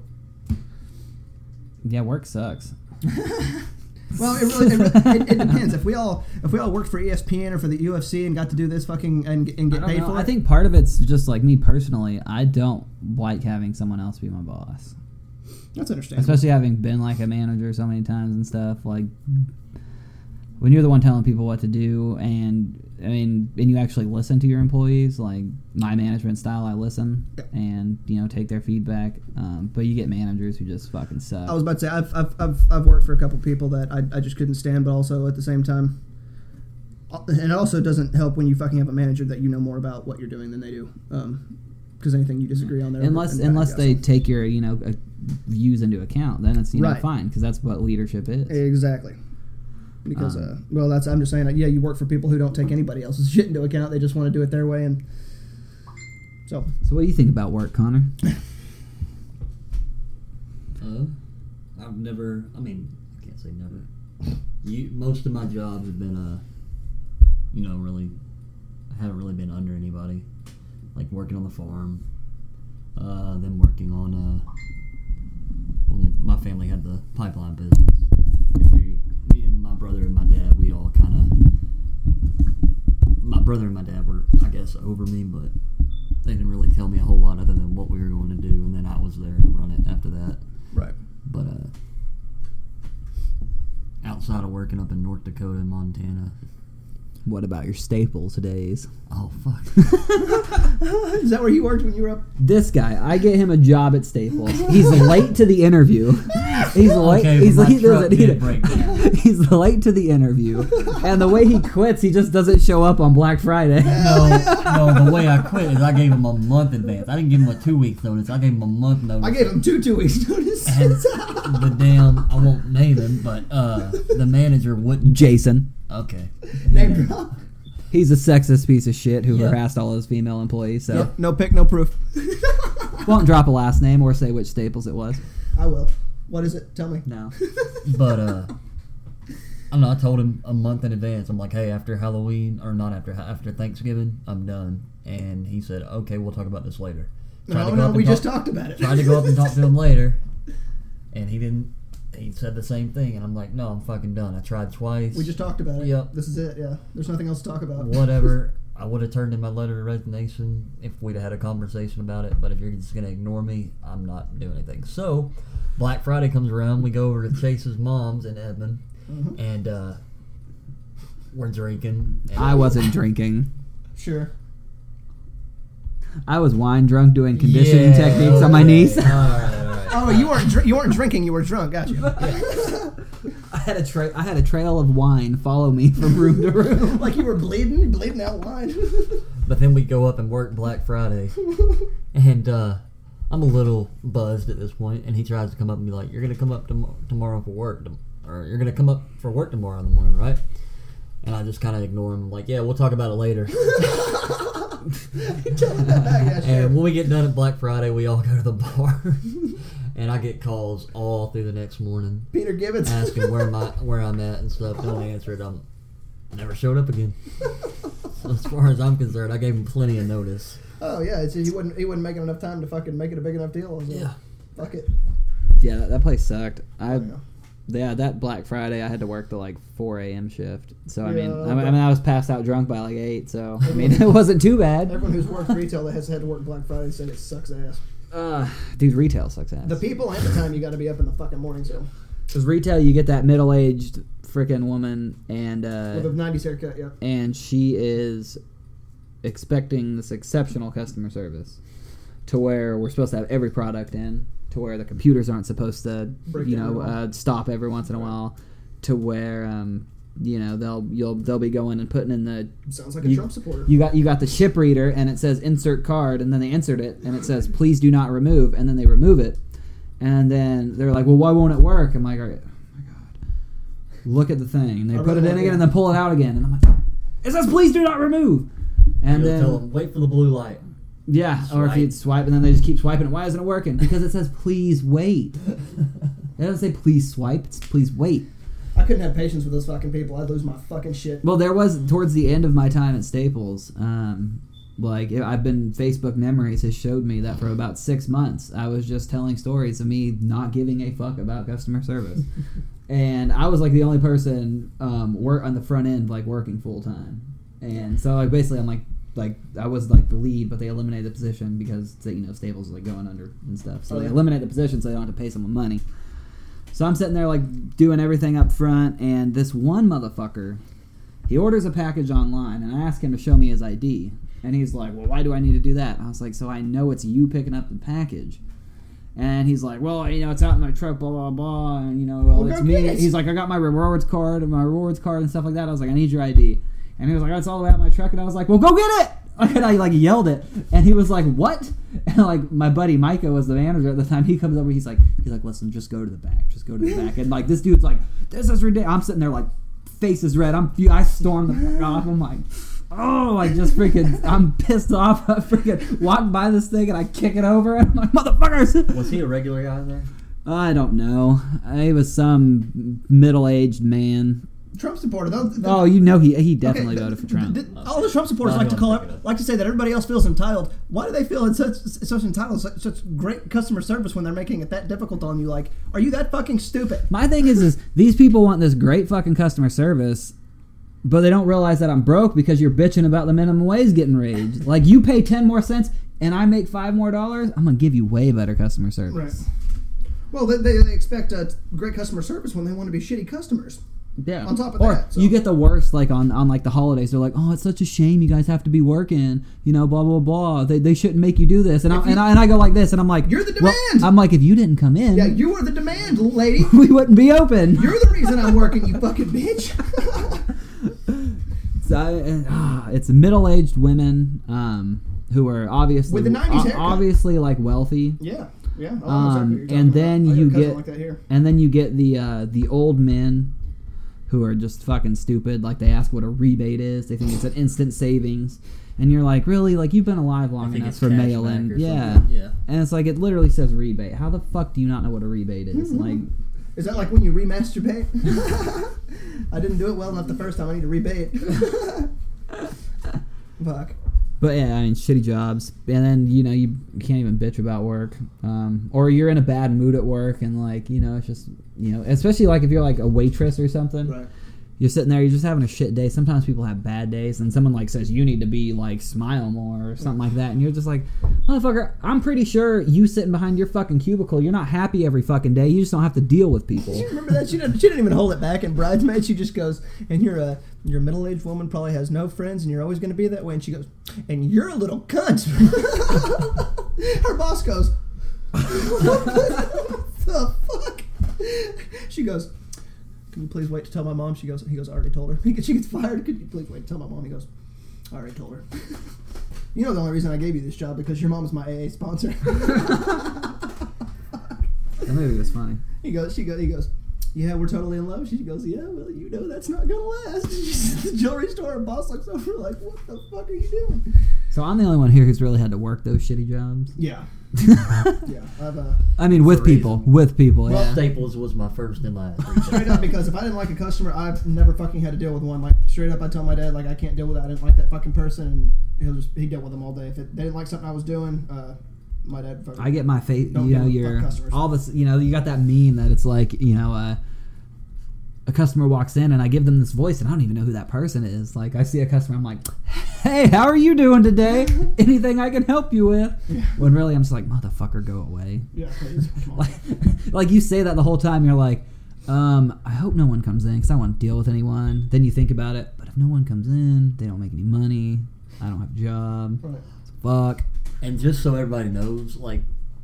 S1: Yeah, work sucks. [laughs]
S2: well, it really, it, really- it, it depends. If we all if we all worked for ESPN or for the UFC and got to do this fucking and, and get paid
S1: know.
S2: for it, I
S1: think part of it's just like me personally. I don't like having someone else be my boss.
S2: that's understandable.
S1: especially having been like a manager so many times and stuff like when you're the one telling people what to do and i mean and you actually listen to your employees like my management style i listen and you know take their feedback um, but you get managers who just fucking suck
S2: I was about to say I've, I've, I've, I've worked for a couple people that I, I just couldn't stand, but also at the same time, uh, and it also doesn't help when you fucking have a manager that you know more about what you're doing than they do. Because anything you disagree on there,
S1: unless unless they take your you know uh, views into account, then it's you know
S2: Right.
S1: fine because that's what leadership is.
S2: Exactly. Because,
S1: Um,
S2: uh, well, that's I'm just saying. uh, Yeah, you work for people who don't take anybody else's [laughs] shit into account. They just want to do it their way, and so
S1: So what do you think about work, Connor?
S3: Uh, I've never. I mean, I can't say never. You, most of my jobs have been, uh, you know, really. I haven't really been under anybody. Like working on the farm, uh, then working on. Uh, well, my family had the pipeline business. Brother and my dad, we all kind of. My brother and my dad were, I guess, over me, but they didn't really tell me a whole lot other than what we were going to do, and then I was there to run it after that.
S2: right.
S3: But uh, outside of working up in North Dakota and Montana,
S1: What about your Staples days?
S3: oh fuck, [laughs] [laughs]
S2: Is that where you worked when you were up?
S1: This guy, I get him a job at Staples. He's late to the interview. [laughs] He's late.
S3: Okay,
S1: he's
S3: well, my
S1: he doesn't
S3: truck did
S1: it.
S3: break down.
S1: He's late to the interview, and the way he quits, he just doesn't show up on Black Friday.
S3: no, no. The way I quit is I gave him a month advance. I didn't give him a two weeks notice. I gave him a month notice.
S2: I gave him two two weeks notice.
S3: And the damn, I won't name him, but uh, the manager wouldn't.
S1: Jason,
S3: Okay. [laughs]
S2: Name drop.
S1: he's a sexist piece of shit who
S3: Yeah.
S1: harassed all his female employees. So
S2: No, no pick, no proof. [laughs] [laughs]
S1: won't drop a last name or say which Staples it was.
S2: I will. What is it? Tell me.
S1: No.
S3: But uh, I don't know. I told him a month in advance. I'm like, hey, after Halloween or not after after Thanksgiving, I'm done. And he said, okay, we'll talk about this later. Tried to
S2: No,
S3: go
S2: no,
S3: up
S2: we
S3: and
S2: just talked about it.
S3: tried to go up and talk to him later, and he didn't. He said the same thing, and I'm like, no, I'm fucking done. I tried twice.
S2: We just talked about it.
S3: Yep.
S2: This is it. Yeah. There's nothing else to talk about.
S3: whatever. [laughs] I would have turned in my letter of resignation if we'd have had a conversation about it. But if you're just gonna ignore me, I'm not doing anything. So, Black Friday comes around. We go over to Chase's mom's in Edmond,
S2: Mhm.
S3: and uh, we're drinking. And
S1: I wasn't drinking.
S2: Sure.
S1: I was wine drunk doing conditioning
S3: Yeah,
S1: techniques on my
S3: okay.
S1: knees.
S2: Oh, you weren't dr- you weren't drinking. You were drunk. Gotcha. [laughs]
S1: I had a tra- I had a trail of wine follow me from room to room. [laughs]
S2: like you were bleeding, bleeding out wine. [laughs]
S3: But then we go up and work Black Friday, and uh, I'm a little buzzed at this point. And he tries to come up and be like, "You're gonna come up tom- tomorrow for work, tom- or you're gonna come up for work tomorrow in the morning, right?" And I just kind of ignore him, like, "Yeah, we'll talk about it later."
S2: Tell him that back. Yeah, sure.
S3: and when we get done at Black Friday, we all go to the bar, and I get calls all through the next morning
S2: Peter Gibbons.
S3: asking where my where I'm at and stuff. Don't answer it. I'm never showed up again. So as far as I'm concerned, I gave him plenty of notice.
S2: oh yeah, it's, he wasn't he wasn't making enough time to fucking make it a big enough deal. I was like, Fuck it.
S1: Yeah, that, that place sucked. I
S2: Yeah.
S1: yeah, that Black Friday I had to work the like 4 a.m. shift. So I mean,
S2: Yeah,
S1: I, mean, I mean, I was passed out drunk by like eight. So I mean, [laughs] it wasn't too bad.
S2: Everyone who's worked retail that has had to work Black Friday said it sucks ass.
S1: Uh, dude, retail sucks ass.
S2: The people and the time you got to be up in the fucking morning so
S1: Because retail, you get that middle-aged freaking woman, and
S2: with a
S1: uh,
S2: '90s haircut. Yeah.
S1: and she is expecting this exceptional customer service, to where we're supposed to have every product in, to where the computers aren't supposed to,
S2: Break
S1: you know, uh, stop every once in a while, to where um, you know they'll you'll they'll be going and putting in the
S2: Sounds like a
S1: You-
S2: Trump supporter.
S1: you got you got the chip reader and it says insert card and then they insert it and it says please do not remove and then they remove it. And then they're like well why won't it work? I'm like all right, oh my god. Look at the thing. And they
S2: I
S1: put
S2: really
S1: it in again
S2: it.
S1: and then pull it out again. And i'm like it says please do not remove. And
S3: You'll tell
S1: then
S3: him, wait for the blue light.
S1: yeah or if
S3: Swipe.
S1: you swipe and then they just keep swiping it. Why isn't it working? Because it says please wait. [laughs] It doesn't say please swipe. It's please wait
S2: I couldn't have patience with those fucking people. I'd lose my fucking shit.
S1: Well, there was towards the end of my time at Staples. Um, like I've been Facebook memories has showed me that for about six months I was just telling stories of me not giving a fuck about customer service, [laughs] and I was like the only person um, work on the front end like working full time, and so like basically I'm like like I was like the lead, but they eliminated the position because you know Staples is like going under and stuff, so
S2: Oh,
S1: they
S2: yeah.
S1: eliminate the position so they don't have to pay someone money. So I'm sitting there like doing everything up front, and this one motherfucker, he orders a package online, and I ask him to show me his ID, and he's like, "Well, why do I need to do that?" And I was like, "So I know it's you picking up the package." And he's like, "Well, you know, it's out in my truck, blah blah blah, and you know, well,
S2: Well,
S1: it's me."
S2: it.
S1: He's like, "I got my rewards card and my rewards card and stuff like that." I was like, "I need your ID," and he was like, oh, "That's all the way out in my truck," and I was like, "Well, go get it." [laughs] and I like yelled it, and he was like, "What?" [laughs] And like my buddy Micah was the manager at the time. He comes over, he's like, he's like, "Listen, just go to the back, just go to the back." And like this dude's like, "This is ridiculous." I'm sitting there like, face is red. I'm I storm the fuck off. I'm like. Oh, I just freaking, I'm pissed off. [laughs] I freaking walk by this thing and I kick it over. And I'm like, motherfuckers.
S3: Was he a regular guy there?
S1: I don't know. He was some middle-aged man.
S2: Trump supporter. Though,
S1: Oh, you know he he definitely
S2: Okay,
S1: voted for Trump.
S2: th- all the Trump supporters like to call
S3: it
S2: like to say that everybody else feels entitled. Why do they feel such such entitled, such, such great customer service when they're making it that difficult on you? Like, are you that fucking stupid?
S1: My thing is, is [laughs] these people want this great fucking customer service, but they don't realize that I'm broke because you're bitching about the minimum wage getting raised. Like you pay ten more cents and I make five more dollars, I'm gonna give you way better customer service.
S2: Right. Well, they, they, they expect uh, great customer service when they want to be shitty customers.
S1: Yeah.
S2: On top of
S1: or
S2: that, so-
S1: you get the worst, like on, on like the holidays. They're like, "Oh, it's such a shame you guys have to be working." You know, blah blah blah. They, they shouldn't make you do this. And I,
S2: you-
S1: and I and I go like this, and I'm like,
S2: You're the
S1: well,
S2: demand.
S1: I'm like, if you didn't come in,
S2: Yeah, you are the demand, lady. [laughs]
S1: we wouldn't be open.
S2: You're the reason I'm working, you fucking bitch. [laughs]
S1: It's, uh, ah, it's middle-aged women um, who are obviously
S2: With the 90s
S1: o- obviously like wealthy,
S2: yeah, yeah. Oh,
S1: Um,
S2: exactly
S1: and then
S2: about. I
S1: you get-
S2: like
S1: and then you get the uh, the old men who are just fucking stupid. Like they ask what a rebate is. They think it's an instant savings, and you're like, really? Like you've been alive long
S3: I think
S1: enough
S3: it's
S1: for mail
S3: back
S1: in, yeah.
S3: something. Yeah.
S1: And it's like it literally says rebate. How the fuck do you not know what a rebate is?
S2: Mm-hmm.
S1: Like,
S2: Is that like when you remasturbate? [laughs] I didn't do it well enough the first time. I need to rebate. [laughs] Fuck.
S1: But yeah, I mean, shitty jobs, and then you know you can't even bitch about work, um, or you're in a bad mood at work, and like you know it's just you know, especially like if you're like a waitress or something,
S2: Right.
S1: You're sitting there, you're just having a shit day. Sometimes people have bad days, and someone like says you need to be like smile more or something like that, and you're just like, motherfucker, I'm pretty sure you sitting behind your fucking cubicle, you're not happy every fucking day. You just don't have to deal with people.
S2: You remember that? She didn't, she didn't even hold it back in Bridesmaids. She just goes, and you're a you're middle aged woman, probably has no friends, and you're always going to be that way. And she goes, and you're a little cunt. [laughs] Her boss goes, [laughs] what the fuck? She goes, can you please wait to tell my mom? She goes, he goes, I already told her. [laughs] She gets fired. Could you please wait to tell my mom? He goes, I already told her. [laughs] You know the only reason I gave you this job because your mom is my AA sponsor. [laughs]
S1: That movie was funny.
S2: He goes, she goes, he goes, yeah, we're totally in love. She goes, yeah, well, you know that's not gonna last. She's at the jewelry store, and boss looks over like, what the fuck are you doing?
S1: So I'm the only one here who's really had to work those shitty jobs.
S2: Yeah, [laughs] yeah. I've uh,
S1: I mean, with people,
S3: reason.
S1: with people, yeah.
S3: Staples was my first and last. [laughs]
S2: straight up because if I didn't like a customer, I've never fucking had to deal with one. Like straight up, I tell my dad like I can't deal with that. I didn't like that fucking person, and he'll just he dealt with them all day. If it, they didn't like something I was doing, uh, my dad. Fucking,
S1: I get my face. You know,
S2: deal with
S1: you're all this. You know, you got that meme that it's like, you know, uh, a customer walks in and I give them this voice and I don't even know who that person is. Like, I see a customer, I'm like, "Hey, how are you doing today? [laughs] Anything I can help you with?" When really, I'm just like, "Motherfucker, go away."
S2: Yeah, please. [laughs]
S1: Like, like you say that the whole time. You're like, um, "I hope no one comes in because I want to deal with anyone." Then you think about it, but if no one comes in, they don't make any money. I don't have a job.
S2: Right.
S1: Fuck.
S3: And just so everybody knows, like,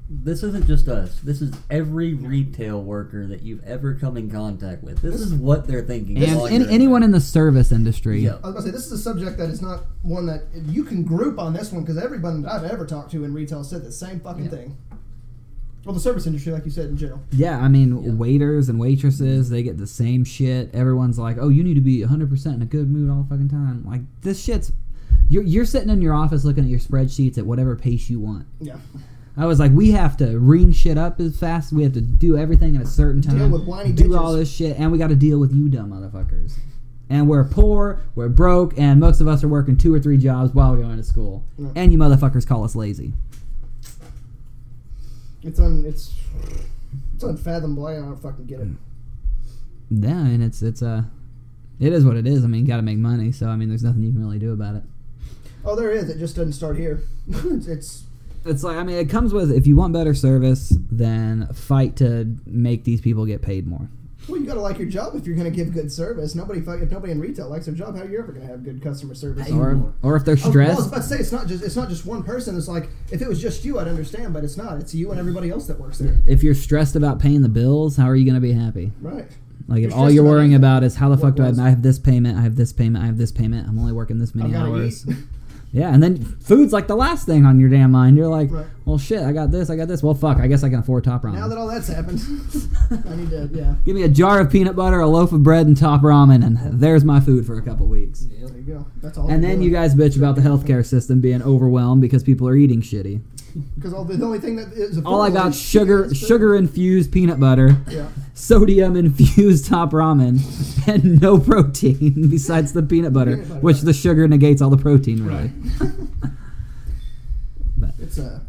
S3: this isn't just us. This is every retail worker that you've ever come in contact with. This is what they're thinking.
S1: And
S3: while
S1: any, anyone in the service industry.
S3: Yeah.
S2: I was gonna say this is a subject that is not one that you can group on this one because everybody that I've ever talked to in retail said the same fucking
S3: Yeah.
S2: thing. Well, the service industry, like you said, in general.
S1: Yeah, I mean,
S3: Yeah.
S1: waiters and waitresses, they get the same shit. Everyone's like, oh, you need to be 100% in a good mood all the fucking time. Like, this shit's. You're, you're sitting in your office looking at your spreadsheets at whatever pace you want.
S2: Yeah.
S1: I was like, we have to ring shit up as fast. We have to do everything at a certain time.
S2: Deal with whiny
S1: do all this shit, and we got to deal with you dumb motherfuckers. And we're poor, we're broke, and most of us are working two or three jobs while we're going to school.
S2: Yeah.
S1: And you motherfuckers call us lazy.
S2: It's un it's it's unfathomable. I don't fucking get it.
S1: Yeah, and it's it's uh, it is what it is. I mean, you got to make money, so I mean, there's nothing you can really do about it.
S2: Oh, there is. It just doesn't start here. [laughs] it's, it's
S1: like I mean, it comes with if you want better service, then fight to make these people get paid more.
S2: well, you gotta like your job if you're gonna give good service. Nobody if nobody in retail likes their job, how are you ever gonna have good customer service? Oh,
S1: Or or if they're oh,
S2: well, I was about to say it's not just it's not just one person. It's like if it was just you, I'd understand, but it's not. It's you and everybody else that works there.
S1: if you're stressed about paying the bills, how are you going to be happy?
S2: Right.
S1: Like if
S2: You're
S1: all you're worrying about is how the fuck do I, I have this payment, I have this payment, I have this payment. I'm only working this many hours. [laughs] Yeah, and then food's like the last thing on your damn mind. You're like,
S2: Right.
S1: well, shit, I got this, I got this. Well, fuck, I guess I can afford top ramen.
S2: Now that all that's happened, [laughs] I need to. Yeah.
S1: Give me a jar of peanut butter, a loaf of bread, and top ramen, and there's my food for a couple weeks.
S2: Yeah, There you go. That's all.
S1: And then you guys bitch about the healthcare system being overwhelmed because people are eating shitty.
S2: Because all the, the only thing that is
S1: All I got
S2: is
S1: sugar, sugar infused peanut butter,
S2: Yeah.
S1: sodium infused [laughs] top ramen, and no protein [laughs] besides the peanut butter,
S2: Peanut butter,
S1: which
S2: right.
S1: the sugar negates all the protein. Really, [laughs]
S2: It's uh.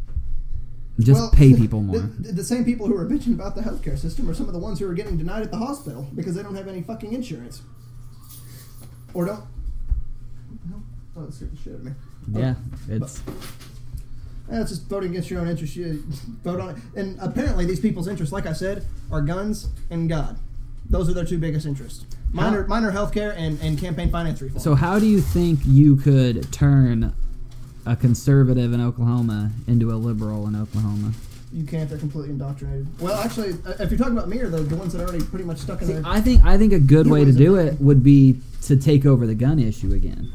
S1: just
S2: well,
S1: pay people more.
S2: the same people who are bitching about the healthcare system are some of the ones who are getting denied at the hospital because they don't have any fucking insurance. Or don't. Oh, that scared the shit out of me.
S1: Yeah, it's
S2: Eh, it's just voting against your own interest. You vote on it. And apparently, these people's interests, like I said, are guns and God. Those are their two biggest interests. Mine
S1: How-
S2: are, mine are healthcare and, and campaign finance reform.
S1: so. How do you think you could turn a conservative in Oklahoma into a liberal in Oklahoma?
S2: you can't. They're completely indoctrinated. Well, actually, uh, if you're talking about me or the, the ones that are already pretty much stuck in
S1: See,
S2: there.
S1: I think I think a good way to do it would be to take over the gun issue again.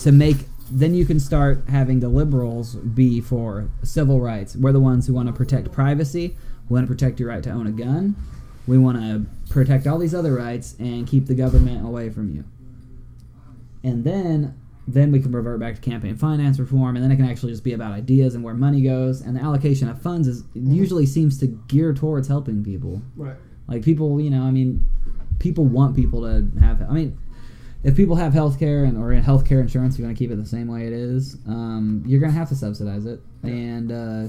S1: To make then you can start having the liberals be for civil rights. We're the ones who want to protect privacy. We want to protect your right to own a gun. We want to protect all these other rights and keep the government away from you. And then then we can revert back to campaign finance reform and then it can actually just be about ideas and where money goes and the allocation of funds is usually seems to gear towards helping people.
S2: right.
S1: Like people, you know, I mean, people want people to have. I mean, if people have health care and or health care insurance, you're going to keep it the same way it is. Um, you're going to have to subsidize it, and uh,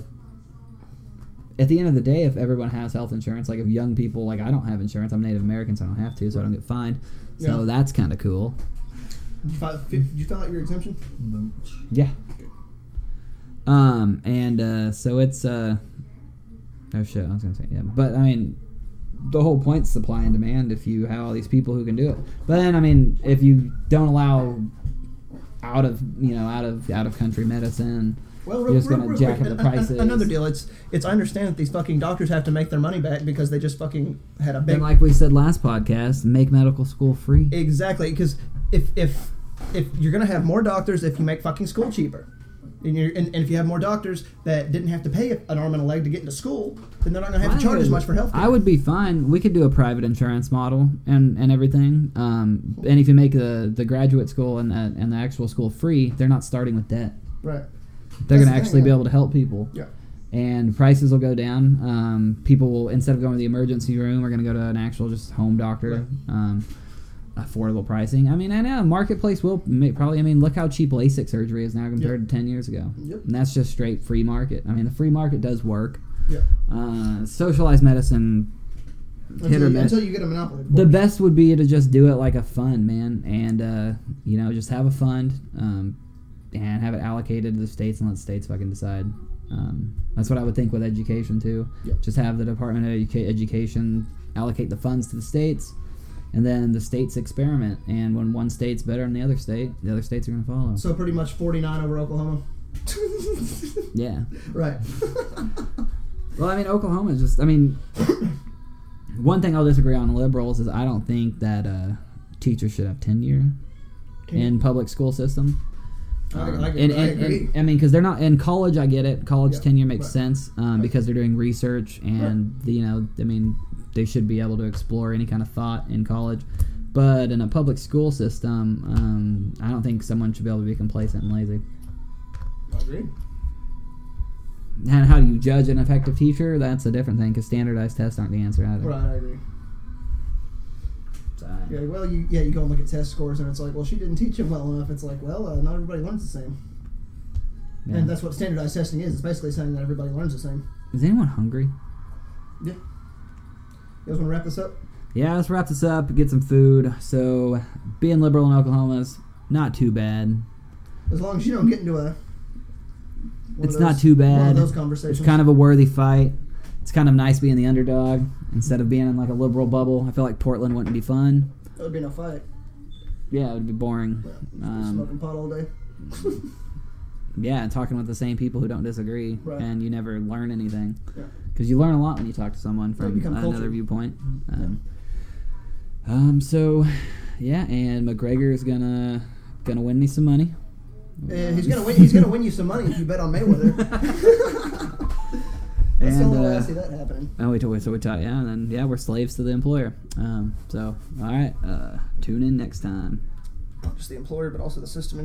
S1: at the end of the day, if everyone has health insurance, like if young people, like I don't have insurance, I'm Native American, so I don't have to, so I don't get fined. So
S2: Yeah.
S1: that's kind of cool.
S2: Did you, file, did you fill out your exemption?
S1: Yeah. Um, and uh, so it's uh, oh shit, I was gonna say yeah, but I mean, the whole point's supply and demand. If you have all these people who can do it, but then I mean, if you don't allow out of you know out of out of country medicine,
S2: Well,
S1: You're just gonna jack up the prices.
S2: Another deal. It's it's. I understand that these fucking doctors have to make their money back because they just fucking had a big.
S1: then like we said last podcast, make medical school free.
S2: exactly, because if if if you're gonna have more doctors if you make fucking school cheaper. And, you're, and, and if you have more doctors that didn't have to pay an arm and a leg to get into school, then they're not going to have to charge as much for health.
S1: I would be fine. We could do a private insurance model and, and everything. Um, and if you make the, the graduate school and the, and the actual school free, they're not starting with debt.
S2: Right.
S1: They're going to
S2: the thing,
S1: actually be
S2: yeah.
S1: able to help people.
S2: Yeah.
S1: And prices will go down. Um, people will instead of going to the emergency room, are going to go to an actual just home doctor.
S2: Right.
S1: Um, affordable pricing. I mean, I know marketplace will probably. I mean, look how cheap LASIK surgery is now compared to ten years ago.
S2: Yep.
S1: And that's just straight free market. I mean, the free market does work.
S2: Yeah.
S1: Uh, socialized medicine hit
S2: Until,
S1: or miss.
S2: until you get a monopoly.
S1: The best would be to just do it like a fund, man, and uh, you know, just have a fund um, and have it allocated to the states and let states fucking decide. Um, that's what I would think with education too.
S2: Yeah.
S1: Just have the Department of Educa- Education allocate the funds to the states, and then the states experiment. And when one state's better than the other state, the other states are going to follow.
S2: So pretty much 49 over Oklahoma. [laughs]
S1: yeah.
S2: right. [laughs]
S1: Well, I mean, Oklahoma is just. I mean, one thing I'll disagree on liberals is I don't think that uh, teachers should have tenure in public school system.
S2: I,
S1: Um,
S2: I,
S1: and,
S2: I
S1: and-
S2: agree.
S1: and- I mean, because they're not in college. I get it. College
S2: Yeah,
S1: tenure makes
S2: right.
S1: sense um, because they're doing research, and the, you know, I mean, they should be able to explore any kind of thought in college. But in a public school system, um, I don't think someone should be able to be complacent and lazy.
S2: I agree.
S1: And how do you judge an effective teacher? That's a different thing because standardized tests aren't the answer either.
S2: Right, I agree.
S1: So,
S2: Yeah, well, you yeah, you go and look at test scores, and it's like, well, she didn't teach him well enough. It's like, well, uh, not everybody learns the same,
S1: yeah.
S2: and that's what standardized testing is. It's basically saying that everybody learns the same.
S1: Is anyone hungry?
S2: Yeah. You guys want to wrap this up?
S1: Yeah, let's wrap this up. Get some food. So, being liberal in Oklahoma is not too bad.
S2: As long as you don't get into a.
S1: It's
S2: of
S1: not
S2: those-
S1: too bad.
S2: those conversations.
S1: It's kind of a worthy fight. It's kind of nice being the underdog instead of being in like a liberal bubble. I feel like Portland wouldn't be fun.
S2: That would be no fight.
S1: Yeah, it would be boring.
S2: Yeah,
S1: Um,
S2: smoking pot all day. [laughs]
S1: Yeah, and talking with the same people who don't disagree,
S2: Right.
S1: and you never learn anything
S2: Yeah.
S1: Because you learn a lot when you talk to someone from another
S2: cultured.
S1: viewpoint. Um, um, so yeah, and McGregor is gonna gonna win me some money.
S2: Uh, he's gonna win. He's gonna win you some money if you bet on Mayweather. [laughs] That's the
S1: And,
S2: only way I
S1: uh,
S2: see that happening.
S1: Oh, we told so we taught yeah, and then yeah, we're slaves to the employer. Um, so all right, uh, tune in next time.
S2: Not just the employer, but also the system